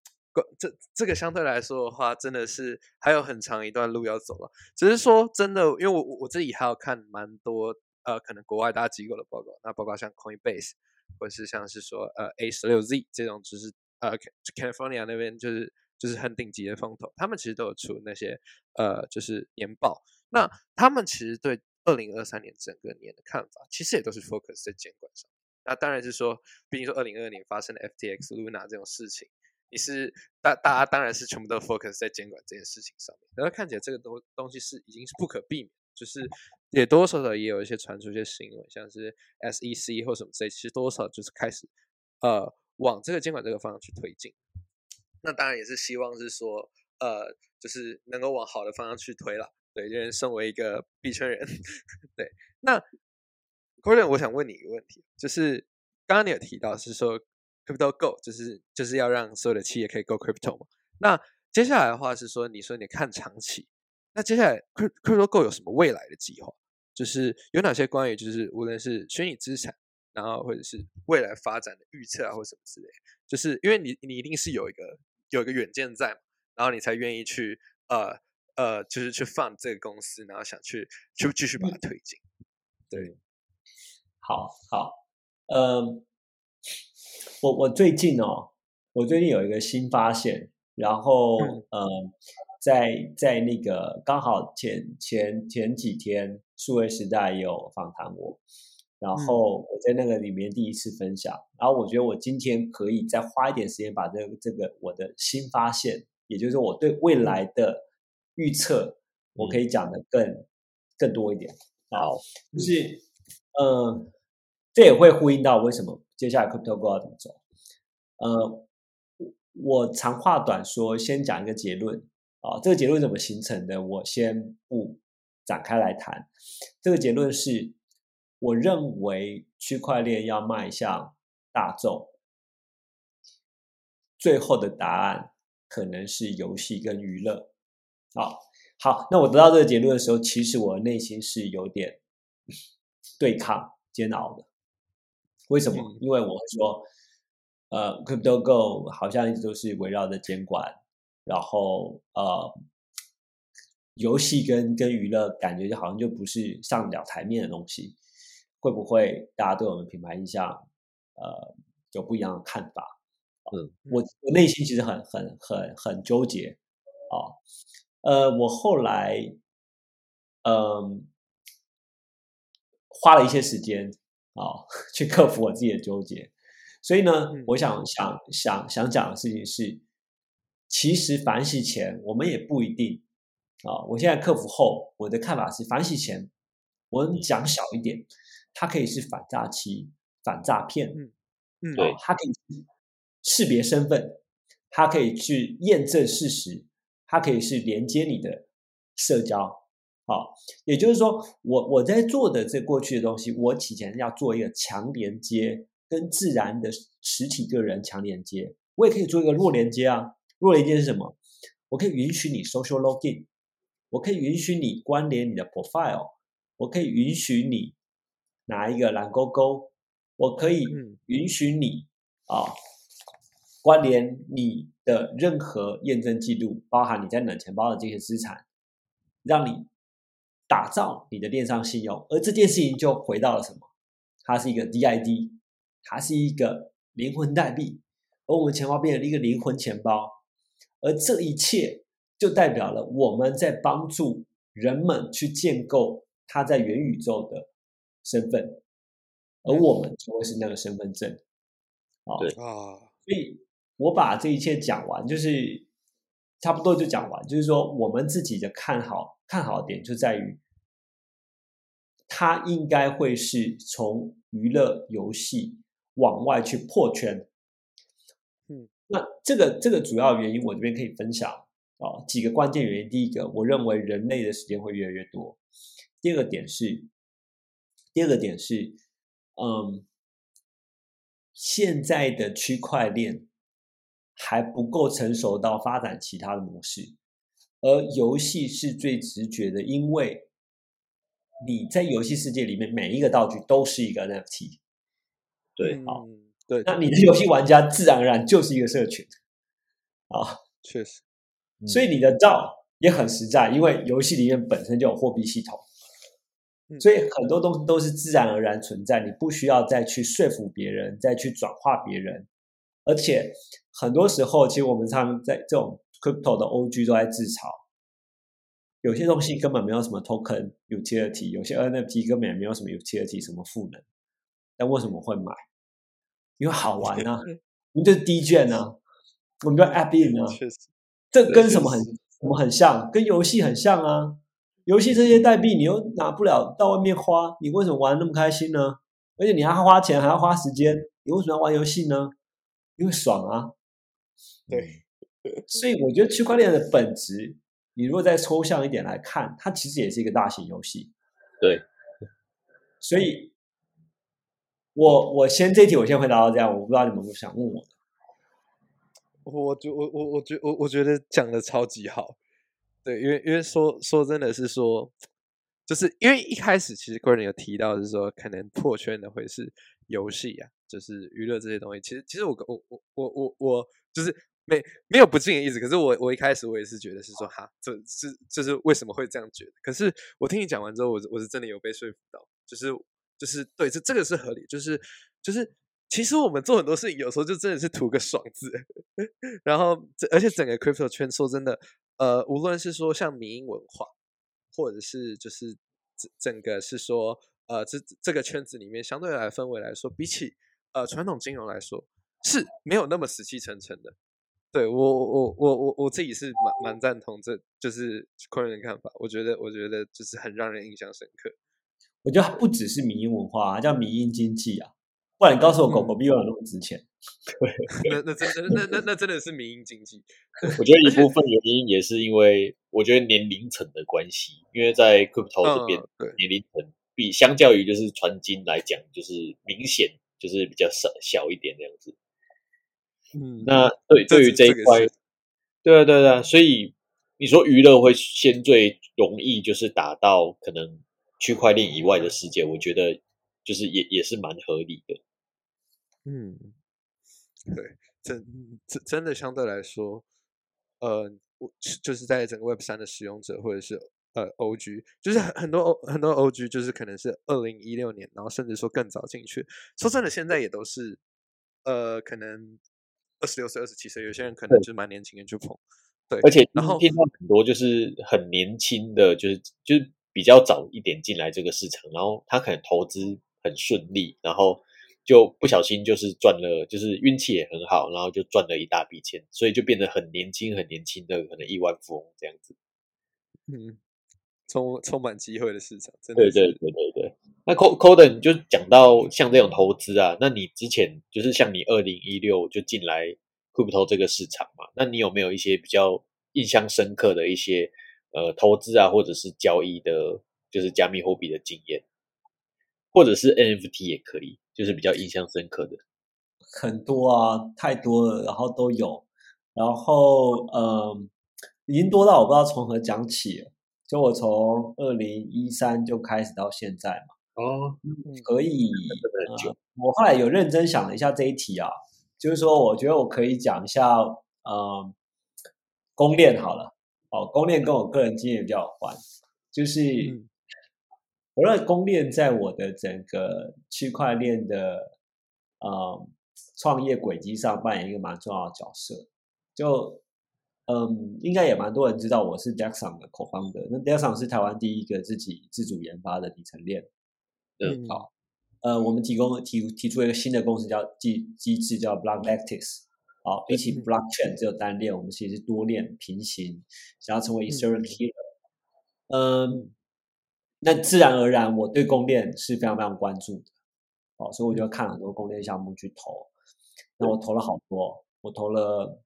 这这个相对来说的话，真的是还有很长一段路要走了。只是说真的，因为我我自己还要看蛮多呃，可能国外大机构的报告，那包括像 Coinbase，或者是像是说呃 A 十六 Z 这种，就是呃 California 那边就是。就是很顶级的风投，他们其实都有出那些呃，就是年报。那他们其实对二零二三年整个年的看法，其实也都是 focus 在监管上。那当然是说，毕竟说二零二二年发生的 FTX Luna 这种事情，你是大大家当然是全部都 focus 在监管这件事情上面。然后看起来这个东东西是已经是不可避免，就是也多多少少也有一些传出一些新闻，像是 SEC 或什么之类，其实多少就是开始呃往这个监管这个方向去推进。那当然也是希望是说呃就是能够往好的方向去推了。对，因为身为一个币圈人，对，那 c o r d n 我想问你一个问题，就是刚刚你有提到是说 Crypto Go，就是就是要让所有的企业可以 Go Crypto 嘛？那接下来的话是说，你说你看长期，那接下来 Crypto Go 有什么未来的计划？就是有哪些关于就是无论是虚拟资产，然后或者是未来发展的预测啊，或什么之类，就是因为你你一定是有一个有一个远见在，然后你才愿意去呃呃，就是去放这个公司，然后想去去继续把它推进。对，好好，嗯，我我最近哦，我最近有一个新发现。然后，呃，在在那个刚好前前前几天，数位时代有访谈我，然后我在那个里面第一次分享。然后我觉得我今天可以再花一点时间把这个这个我的新发现，也就是我对未来的预测，我可以讲的更更多一点。好，就是呃，这也会呼应到为什么接下来 Crypto Go 要怎么走，呃。我长话短说，先讲一个结论啊。这个结论怎么形成的？我先不展开来谈。这个结论是，我认为区块链要迈向大众，最后的答案可能是游戏跟娱乐。好，好，那我得到这个结论的时候，其实我内心是有点对抗、煎熬的。为什么？因为我说。呃，Crypto Go 好像一直都是围绕着监管，然后呃，游戏跟跟娱乐感觉就好像就不是上了台面的东西，会不会大家对我们品牌印象呃有不一样的看法？嗯，我我内心其实很很很很纠结啊，呃，我后来嗯花了一些时间啊 去克服我自己的纠结。所以呢，我想想想想讲的事情是，其实反洗前我们也不一定啊。我现在克服后，我的看法是，反洗前我们讲小一点，它可以是反诈欺、反诈骗，嗯嗯，对，它可以识别身份，它可以去验证事实，它可以是连接你的社交。好，也就是说，我我在做的这过去的东西，我以前要做一个强连接。跟自然的实体个人强连接，我也可以做一个弱连接啊。弱连接是什么？我可以允许你 social login，我可以允许你关联你的 profile，我可以允许你拿一个蓝勾勾，我可以允许你啊关联你的任何验证记录，包含你在冷钱包的这些资产，让你打造你的链上信用。而这件事情就回到了什么？它是一个 DID。它是一个灵魂代币，而我们钱包变成了一个灵魂钱包，而这一切就代表了我们在帮助人们去建构他在元宇宙的身份，而我们就会是那个身份证。啊，对啊，所以我把这一切讲完，就是差不多就讲完，就是说我们自己的看好看好点就在于，它应该会是从娱乐游戏。往外去破圈，嗯，那这个这个主要原因，我这边可以分享啊几个关键原因。第一个，我认为人类的时间会越来越多；第二个点是，第二个点是，嗯，现在的区块链还不够成熟到发展其他的模式，而游戏是最直觉的，因为你在游戏世界里面每一个道具都是一个 NFT。对，好，对，那你的游戏玩家自然而然就是一个社群，啊，确实，所以你的照也很实在，因为游戏里面本身就有货币系统，所以很多东西都是自然而然存在，你不需要再去说服别人，再去转化别人，而且很多时候，其实我们常在这种 crypto 的 OG 都在自嘲，有些东西根本没有什么 token utility，有些 NFT 根本也没有什么 utility，什么赋能，但为什么会买？因为好玩啊，我们就是低卷啊，我们叫 App In 啊，这跟什么很什么很像？跟游戏很像啊。游戏这些代币你又拿不了到外面花，你为什么玩那么开心呢？而且你还要花钱，还要花时间，你为什么要玩游戏呢？因为爽啊。对，所以我觉得区块链的本质，你如果再抽象一点来看，它其实也是一个大型游戏。对，所以，我我先这题我先回答到这样，我不知道你们有想问我的。我觉我我我觉我我觉得讲的超级好，对，因为因为说说真的是说，就是因为一开始其实个人有提到是说，可能破圈的会是游戏啊，就是娱乐这些东西。其实其实我我我我我我就是没没有不敬的意思，可是我我一开始我也是觉得是说哈，这是就是为什么会这样觉得？可是我听你讲完之后，我我是真的有被说服到，就是就是对，这这个是合理，就是就是。其实我们做很多事情，有时候就真的是图个爽字。然后，而且整个 crypto 圈，说真的，呃，无论是说像民营文化，或者是就是整整个是说，呃，这这个圈子里面相对来氛围来说，比起呃传统金融来说，是没有那么死气沉沉的。对我，我我我我自己是蛮蛮赞同，这就是个人的看法。我觉得，我觉得就是很让人印象深刻。我觉得不只是民营文化啊，叫民营经济啊。不然你告诉我，狗狗币有那么值钱？对，那那真的那那那真的是民营经济。我觉得一部分原因也是因为，我觉得年龄层的关系。因为在 crypto 这边，年龄层比相较于就是传金来讲，就是明显就是比较少小一点这样子。嗯，那对对于这一块，对啊对啊，所以你说娱乐会先最容易就是打到可能区块链以外的世界，我觉得就是也也是蛮合理的。嗯，对，真真真的相对来说，呃，我就是在整个 Web 三的使用者，或者是呃 OG，就是很很多 O 很多 OG，就是可能是二零一六年，然后甚至说更早进去。说真的，现在也都是呃，可能二十六岁、二十七岁，有些人可能就是蛮年轻的就碰。对，而且然后听到很多就是很年轻的，就是就是比较早一点进来这个市场，然后他可能投资很顺利，然后。就不小心就是赚了，就是运气也很好，然后就赚了一大笔钱，所以就变得很年轻、很年轻的可能亿万富翁这样子。嗯，充充满机会的市场，真的。对对对对对。那 Co Coden 就讲到像这种投资啊，那你之前就是像你二零一六就进来 Crypto 这个市场嘛，那你有没有一些比较印象深刻的一些呃投资啊，或者是交易的，就是加密货币的经验，或者是 NFT 也可以。就是比较印象深刻的，很多啊，太多了，然后都有，然后嗯，已经多到我不知道从何讲起了。就我从二零一三就开始到现在嘛，哦，可以，我后来有认真想了一下这一题啊，就是说，我觉得我可以讲一下，嗯，公链好了，哦，公链跟我个人经验比较有关，就是。我认为公链在我的整个区块链的呃创业轨迹上扮演一个蛮重要的角色。就嗯，应该也蛮多人知道我是 Dexon 的 co-founder。那 Dexon 是台湾第一个自己自主研发的底层链。嗯，好，呃，我们提供提提出一个新的公司叫机机制叫 Block Lattice。好，比起 Blockchain 只有单链，我们其实多链平行，想要成为 Ethereum Killer。嗯。那自然而然，我对供链是非常非常关注的，哦，所以我就看很多供链项目去投。那我投了好多，我投了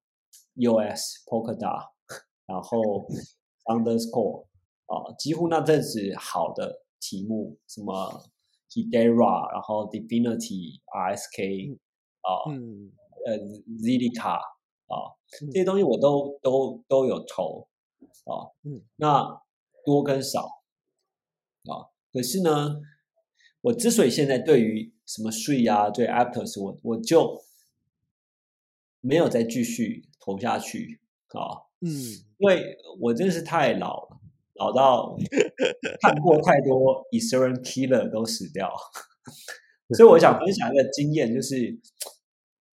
US Polkadot，然后 Underscore，啊，几乎那阵子好的题目，什么 Hedera，然后 Divinity RSK，啊，呃，Zilliqa，啊，这些东西我都都都有投，啊，那多跟少。啊，可是呢，我之所以现在对于什么税啊，对 Aptos，我我就没有再继续投下去啊，嗯，因为我真的是太老了，老到看过太多 Ethereum Killer 都死掉，所以我想分享一个经验，就是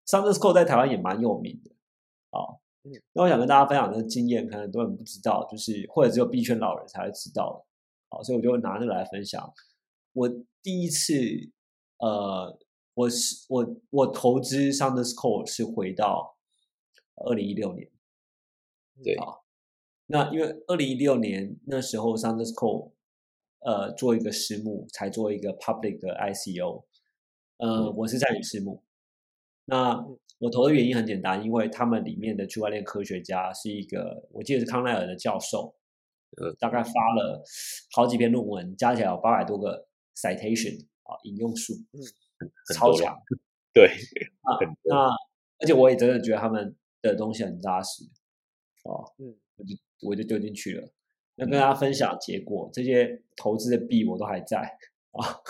s u n d e r s c o r e 在台湾也蛮有名的啊，那我想跟大家分享这个经验，可能很多人不知道，就是或者只有币圈老人才会知道。好，所以我就拿这个来分享。我第一次，呃，我是我我投资 SoundScore 是回到二零一六年，对啊，那因为二零一六年那时候 Sounders Core，呃做一个私募，才做一个 public 的 ICO。呃，我是在你私募。那我投的原因很简单，因为他们里面的区块链科学家是一个，我记得是康奈尔的教授，呃，大概发了好几篇论文，加起来有八百多个 citation 啊，引用数，嗯，超强。对啊，那而且我也真的觉得他们的东西很扎实，哦，嗯，我就我就丢进去了。那跟大家分享结果，这些投资的币我都还在啊，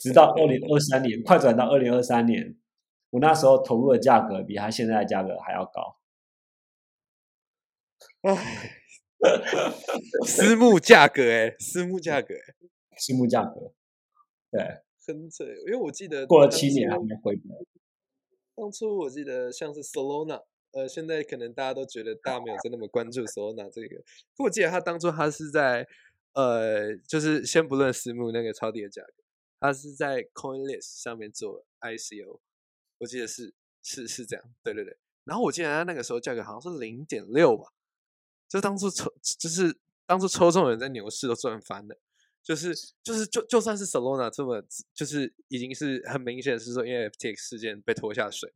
直到二零二三年，快转到二零二三年。我那时候投入的价格比他现在的价格还要高，唉，私募价格哎，私募价格哎，私募价格，对，很扯，因为我记得过了七年还没回本。当初我记得像是 Solana，呃，现在可能大家都觉得大家没有在那么关注 Solana 这个，我记得他当初他是在呃，就是先不论私募那个超低的价格，他是在 CoinList 上面做 ICO。我记得是是是这样，对对对。然后我记得他那个时候价格好像是零点六吧，就当初抽就是当初抽中的人在牛市都赚翻了，就是就是就就算是 Solana 这么就是已经是很明显是说因为 FTX 事件被拖下水，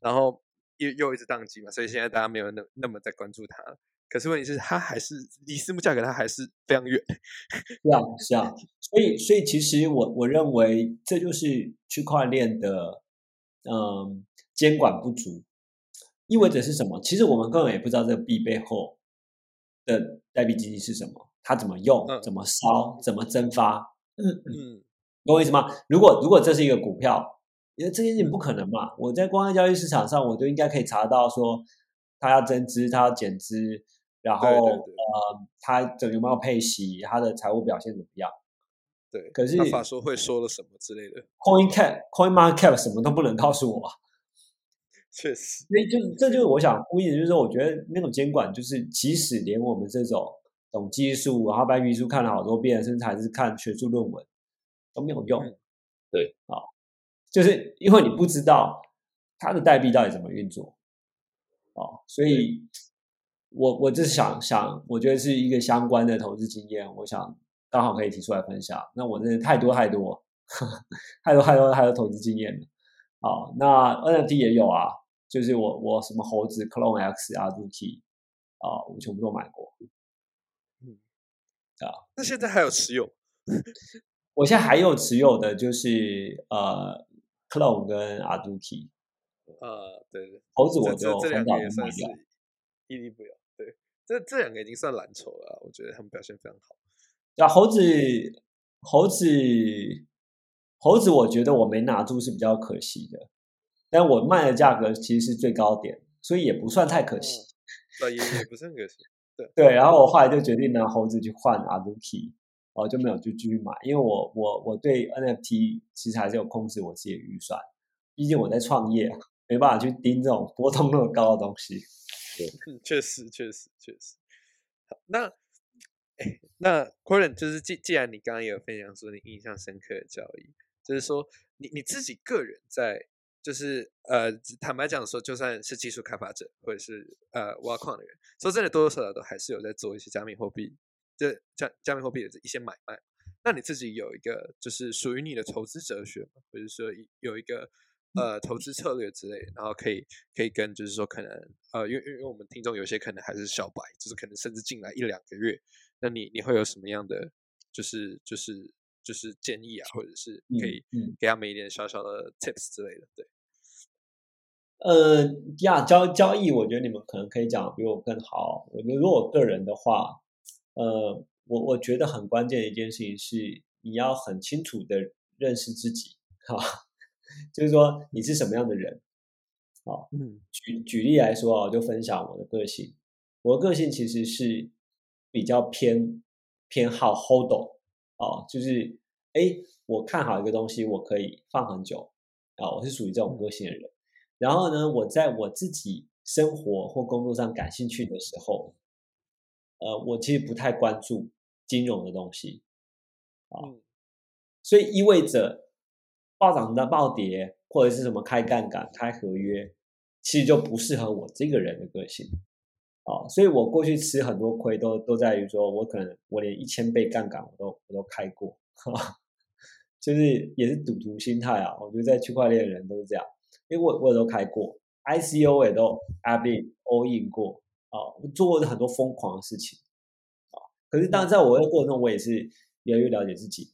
然后又又一直宕机嘛，所以现在大家没有那那么在关注它。可是问题是它还是离私募价格它还是非常远。是啊是啊，所以所以其实我我认为这就是区块链的。嗯，监管不足意味着是什么？其实我们根本也不知道这个币背后的代币基金是什么，它怎么用、怎么烧、怎么蒸发。嗯嗯，懂我意思吗？如果如果这是一个股票，因为这件事情不可能嘛。我在公开交易市场上，我就应该可以查到说，它要增资，它要减资，然后呃，它有没有配息，它的财务表现怎么样。对，可是法说会说了什么之类的？Coin Cap、Coin Market Cap 什么都不能告诉我。确实，所以就这就是我想呼应的，就是说，我觉得那种监管，就是即使连我们这种懂技术，然后白皮书看了好多遍，甚至还是看学术论文都没有用。对，啊，就是因为你不知道它的代币到底怎么运作。哦，所以我我就是想想，我觉得是一个相关的投资经验，我想。刚好可以提出来分享。那我真的太多 太多，太多太多太多投资经验了。好，那 NFT 也有啊，就是我我什么猴子、Clone X 啊、Zuki 啊，我全部都买过。嗯，啊，那现在还有持有？我现在还有持有的就是呃，Clone 跟 Azuki。呃，对对，猴子我就很早就卖掉，屹立不摇。对，这这两个已经算蓝筹了，我觉得他们表现非常好。啊，猴子，猴子，猴子，我觉得我没拿住是比较可惜的，但我卖的价格其实是最高点，所以也不算太可惜。对，也也不是很可惜。对对，然后我后来就决定拿猴子去换阿鲁 K，哦，就没有就继续买，因为我我我对 NFT 其实还是有控制我自己的预算，毕竟我在创业，没办法去盯这种波动那么高的东西。对，确实确实确实。好，那。那 q u r e n 就是既既然你刚刚也有分享说你印象深刻的交易，就是说你你自己个人在就是呃坦白讲说，就算是技术开发者或者是呃挖矿的人，说真的多多少少都还是有在做一些加密货币，这加加密货币的一些买卖。那你自己有一个就是属于你的投资哲学吗？或者说有一个呃投资策略之类，然后可以可以跟就是说可能呃因为因为我们听众有些可能还是小白，就是可能甚至进来一两个月。那你你会有什么样的就是就是就是建议啊，或者是可以给他们一点小小的 tips 之类的？对，呃，呀，交交易，我觉得你们可能可以讲比我更好。我觉得如果个人的话，呃，我我觉得很关键的一件事情是你要很清楚的认识自己，哈，就是说你是什么样的人，啊，嗯，举举例来说啊，就分享我的个性，我的个性其实是。比较偏偏好 hold 哦，就是哎，我看好一个东西，我可以放很久啊，我是属于这种个性的人。然后呢，我在我自己生活或工作上感兴趣的时候，呃，我其实不太关注金融的东西啊，所以意味着暴涨的暴跌或者是什么开杠杆、开合约，其实就不适合我这个人的个性。啊，所以我过去吃很多亏都都在于说我可能我连一千倍杠杆我都我都开过，就是也是赌徒心态啊。我觉得在区块链的人都是这样，因为我我也都开过，ICO 也都 i all in 过啊，做过很多疯狂的事情啊。可是当然在我的过程中，我也是越来越了解自己，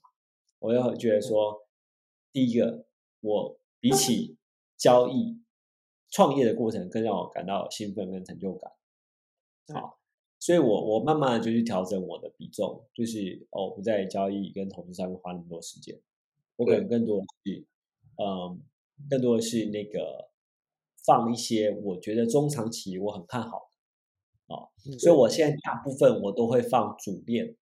我就觉得说，第一个我比起 交易创业的过程，更让我感到兴奋跟成就感。好，所以我我慢慢的就去调整我的比重，就是哦不在交易跟投资上面花那么多时间，我可能更多的是，嗯，更多的是那个放一些我觉得中长期我很看好的，啊，所以我现在大部分我都会放主链，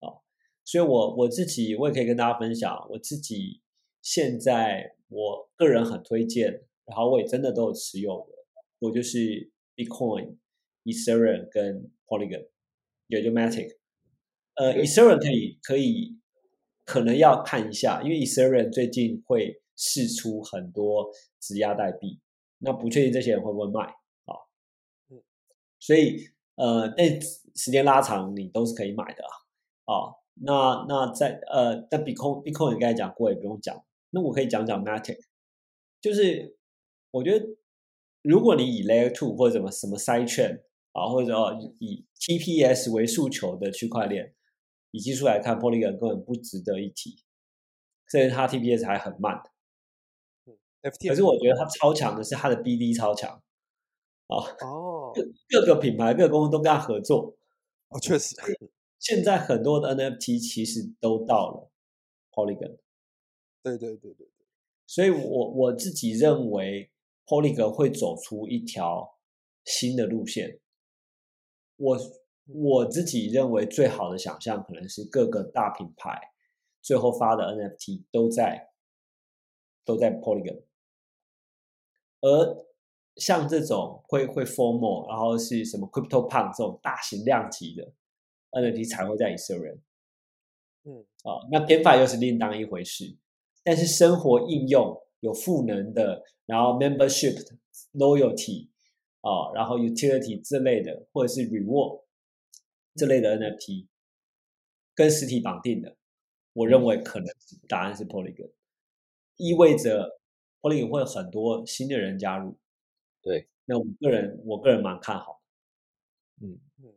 啊，所以我我自己我也可以跟大家分享，我自己现在我个人很推荐，然后我也真的都有持有的，我就是 Bitcoin。Ethereum 跟 Polygon，也就 Matic，呃，Ethereum 可以可以可能要看一下，因为 Ethereum 最近会试出很多质押代币，那不确定这些人会不会卖啊？嗯，所以呃，那时间拉长你都是可以买的啊。那那在呃，在 Bitcoin Bitcoin 你刚才讲过，也不用讲。那我可以讲讲 Matic，就是我觉得如果你以 Layer Two 或者什么什么 Side Chain。啊，或者以 TPS 为诉求的区块链，以技术来看，Polygon 根本不值得一提，甚至它 TPS 还很慢。嗯，可是我觉得它超强的是它的 BD 超强。啊，哦，各各个品牌、各个公司都跟他合作。哦，确实，现在很多的 NFT 其实都到了 Polygon。对对对对对。所以我我自己认为 Polygon 会走出一条新的路线。我我自己认为最好的想象可能是各个大品牌最后发的 NFT 都在都在 Polygon，而像这种会会 formal 然后是什么 CryptoPunk 这种大型量级的 NFT 才会在以色列。嗯，哦，那 DeFi 又是另当一回事。但是生活应用有赋能的，然后 membership loyalty 哦，然后 utility 这类的，或者是 reward 这类的 NFT 跟实体绑定的，我认为可能，答案是 Polygon 意味着。会有很多新的人加入。对，那我个人我个人蛮看好。嗯嗯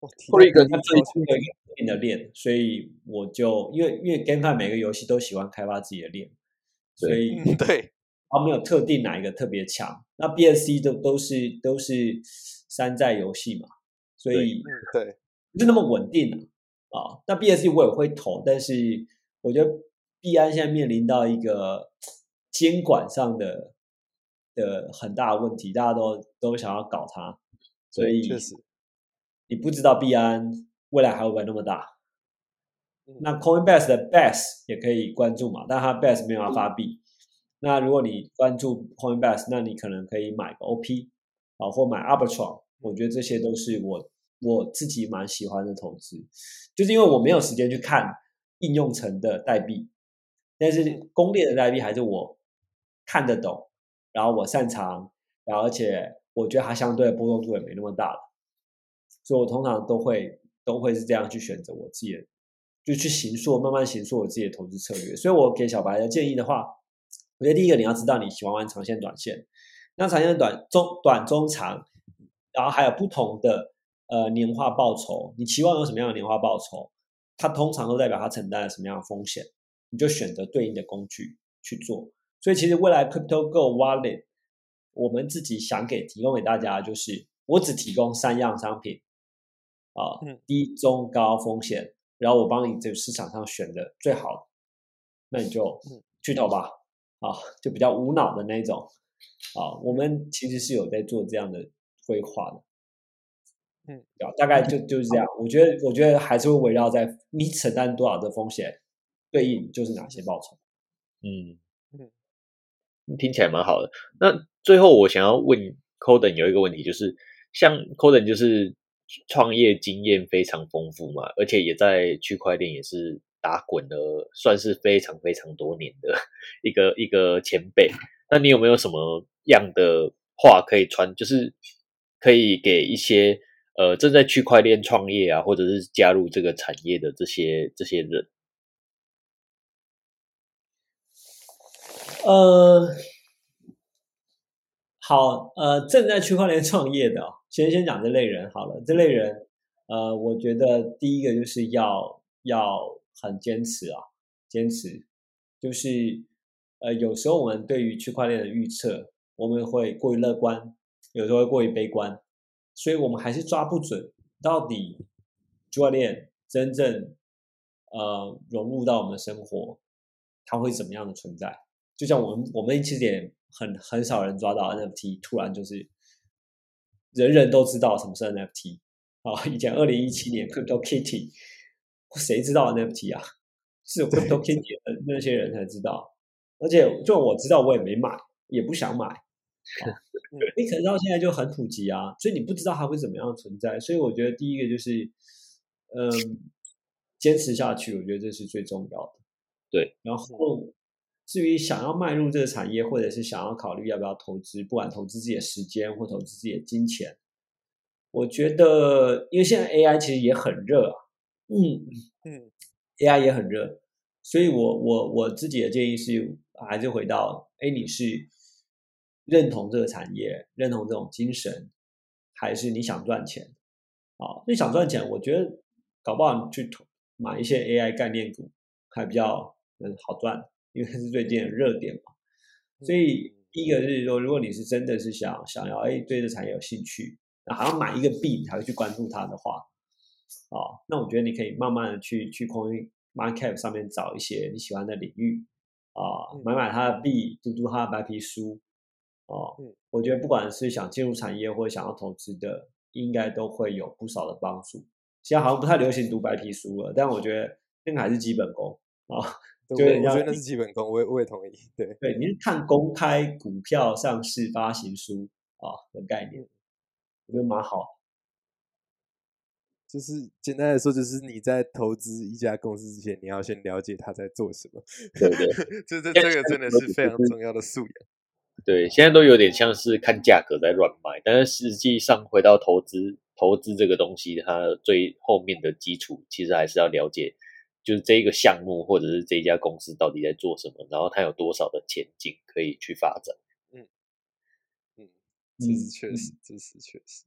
，Polygon 它最近有一个固定的链，所以我就因为因为 GameFi 每个游戏都喜欢开发自己的链，所以对。他没有特定哪一个特别强，那 BSC 都都是都是山寨游戏嘛，所以对不是那么稳定啊。那 BSC 我也会投，但是我觉得币安现在面临到一个监管上的的很大的问题，大家都都想要搞它，所以确实。你不知道币安未来还会不会那么大。那 Coinbase 的 Base 也可以关注嘛，但它 Base 没有要发币。那如果你关注 Coinbase，那你可能可以买个 OP 啊，或买 Arbitrum，我觉得这些都是我我自己蛮喜欢的投资，就是因为我没有时间去看应用层的代币，但是公链的代币还是我看得懂，然后我擅长，然后而且我觉得它相对波动度也没那么大，所以我通常都会都会是这样去选择我自己的，就去行塑，慢慢行塑我自己的投资策略。所以我给小白的建议的话。我觉得第一个你要知道你喜欢玩长线、短线，那长线、短中、短中长，然后还有不同的呃年化报酬，你期望有什么样的年化报酬？它通常都代表它承担了什么样的风险，你就选择对应的工具去做。所以其实未来 Crypto Go Wallet 我们自己想给提供给大家就是，我只提供三样商品啊，低、中、高风险，然后我帮你这个市场上选的最好的，那你就去投吧。啊，就比较无脑的那种啊，我们其实是有在做这样的规划的，嗯，大概就就是这样。我觉得，我觉得还是会围绕在你承担多少的风险，对应就是哪些报酬。嗯嗯，听起来蛮好的。那最后我想要问 Coden 有一个问题，就是像 Coden 就是创业经验非常丰富嘛，而且也在区块链也是。打滚了，算是非常非常多年的一个一个前辈。那你有没有什么样的话可以传？就是可以给一些呃正在区块链创业啊，或者是加入这个产业的这些这些人？呃，好，呃，正在区块链创业的，先先讲这类人好了。这类人，呃，我觉得第一个就是要要很坚持啊，坚持，就是呃，有时候我们对于区块链的预测，我们会过于乐观，有时候会过于悲观，所以我们还是抓不准到底区块链真正呃融入到我们的生活，它会怎么样的存在。就像我们，我们其实也很很少人抓到 NFT，突然就是人人都知道什么是 NFT 啊！以前二零一七年 Crypto Kitty，谁知道 NFT 啊？是 Crypto Kitty 的那些人才知道，而且就我知道，我也没买，也不想买。你可能到现在就很普及啊，所以你不知道它会怎么样存在。所以我觉得第一个就是，嗯，坚持下去，我觉得这是最重要的。对，然后。至于想要迈入这个产业，或者是想要考虑要不要投资，不管投资自己的时间或投资自己的金钱，我觉得，因为现在 AI 其实也很热啊，嗯嗯，AI 也很热，所以我我我自己的建议是，还是回到，哎，你是认同这个产业，认同这种精神，还是你想赚钱？啊，你想赚钱，我觉得搞不好你去投买一些 AI 概念股，还比较嗯好赚。因为是最近的热点嘛，所以第一个是说，如果你是真的是想想要哎对这产业有兴趣，那还要买一个币才会去关注它的话，啊，那我觉得你可以慢慢的去去 Coin Market 上面找一些你喜欢的领域，啊，买。买它的币，读读它的白皮书，哦，我觉得不管是想进入产业或者想要投资的，应该都会有不少的帮助。现在好像不太流行读白皮书了，但我觉得那个还是基本功啊。就我觉得那是基本功，我也我也同意。对对，你是看公开股票上市发行书啊的概念，我觉得蛮好。就是简单来说，就是你在投资一家公司之前，你要先了解他在做什么。对对，这这这个真的是非常重要的素养。对，现在都有点像是看价格在乱卖，但是实际上回到投资，投资这个东西，它最后面的基础其实还是要了解。就是这一个项目，或者是这一家公司到底在做什么，然后它有多少的前景可以去发展？嗯嗯，这是确实，这是确实。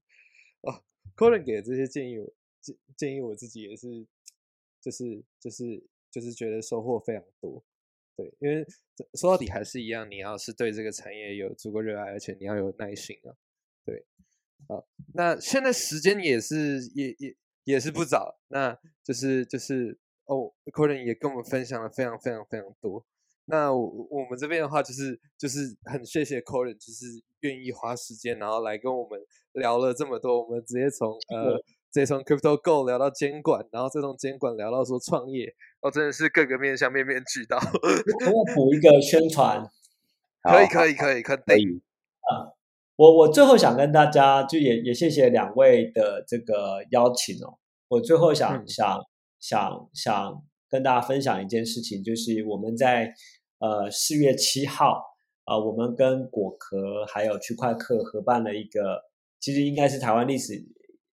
哦 c o l i n 给的这些建议，我建建议我自己也是，就是就是就是觉得收获非常多。对，因为说到底还是一样，你要是对这个产业有足够热爱，而且你要有耐心啊。对，好，那现在时间也是也也也是不早，那就是就是。哦 c o r e n 也跟我们分享了非常非常非常多。那我我们这边的话，就是就是很谢谢 c o r e n 就是愿意花时间，然后来跟我们聊了这么多。我们直接从呃，直接从 Crypto Go 聊到监管，然后再从监管聊到说创业，哦，真的是各个面向面面俱到。我补一个宣传，可以可以可以可以。啊，我我最后想跟大家，就也也谢谢两位的这个邀请哦。我最后想想。想想跟大家分享一件事情，就是我们在呃四月七号啊，我们跟果壳还有区块客合办了一个，其实应该是台湾历史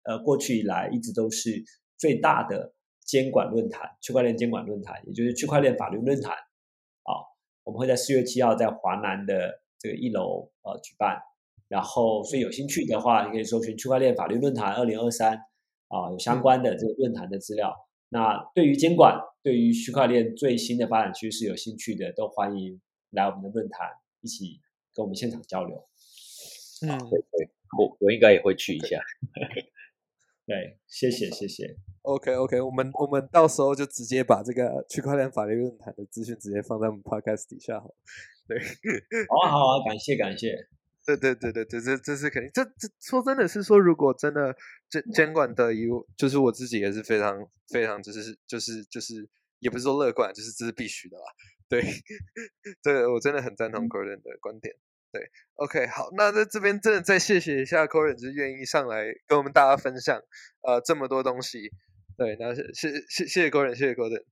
呃过去以来一直都是最大的监管论坛，区块链监管论坛，也就是区块链法律论坛啊。我们会在四月七号在华南的这个一楼呃举办，然后所以有兴趣的话，你可以搜寻区块链法律论坛二零二三啊，有相关的这个论坛的资料。那对于监管，对于区块链最新的发展趋势有兴趣的，都欢迎来我们的论坛，一起跟我们现场交流。嗯，对对，我我应该也会去一下。对，谢谢谢谢。OK OK，我们我们到时候就直接把这个区块链法律论坛的资讯直接放在我们 Podcast 底下，好。对，好啊好啊，感谢感谢。对对对对对，这这是肯定。这这说真的是说，如果真的监监管的有，就是我自己也是非常非常，就是就是就是，也不是说乐观，就是这是必须的啦。对，这个我真的很赞同 Gordon 的观点。对，OK，好，那在这边真的再谢谢一下 Corin，就是愿意上来跟我们大家分享呃这么多东西。对，那谢谢谢谢谢 Corin，谢谢 Gordon，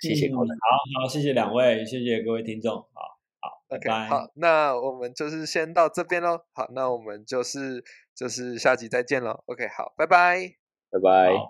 谢谢 Gordon，好好谢谢两位，谢谢各位听众，好。OK，好，那我们就是先到这边喽。好，那我们就是就是下集再见喽。OK，好，拜拜，拜拜。好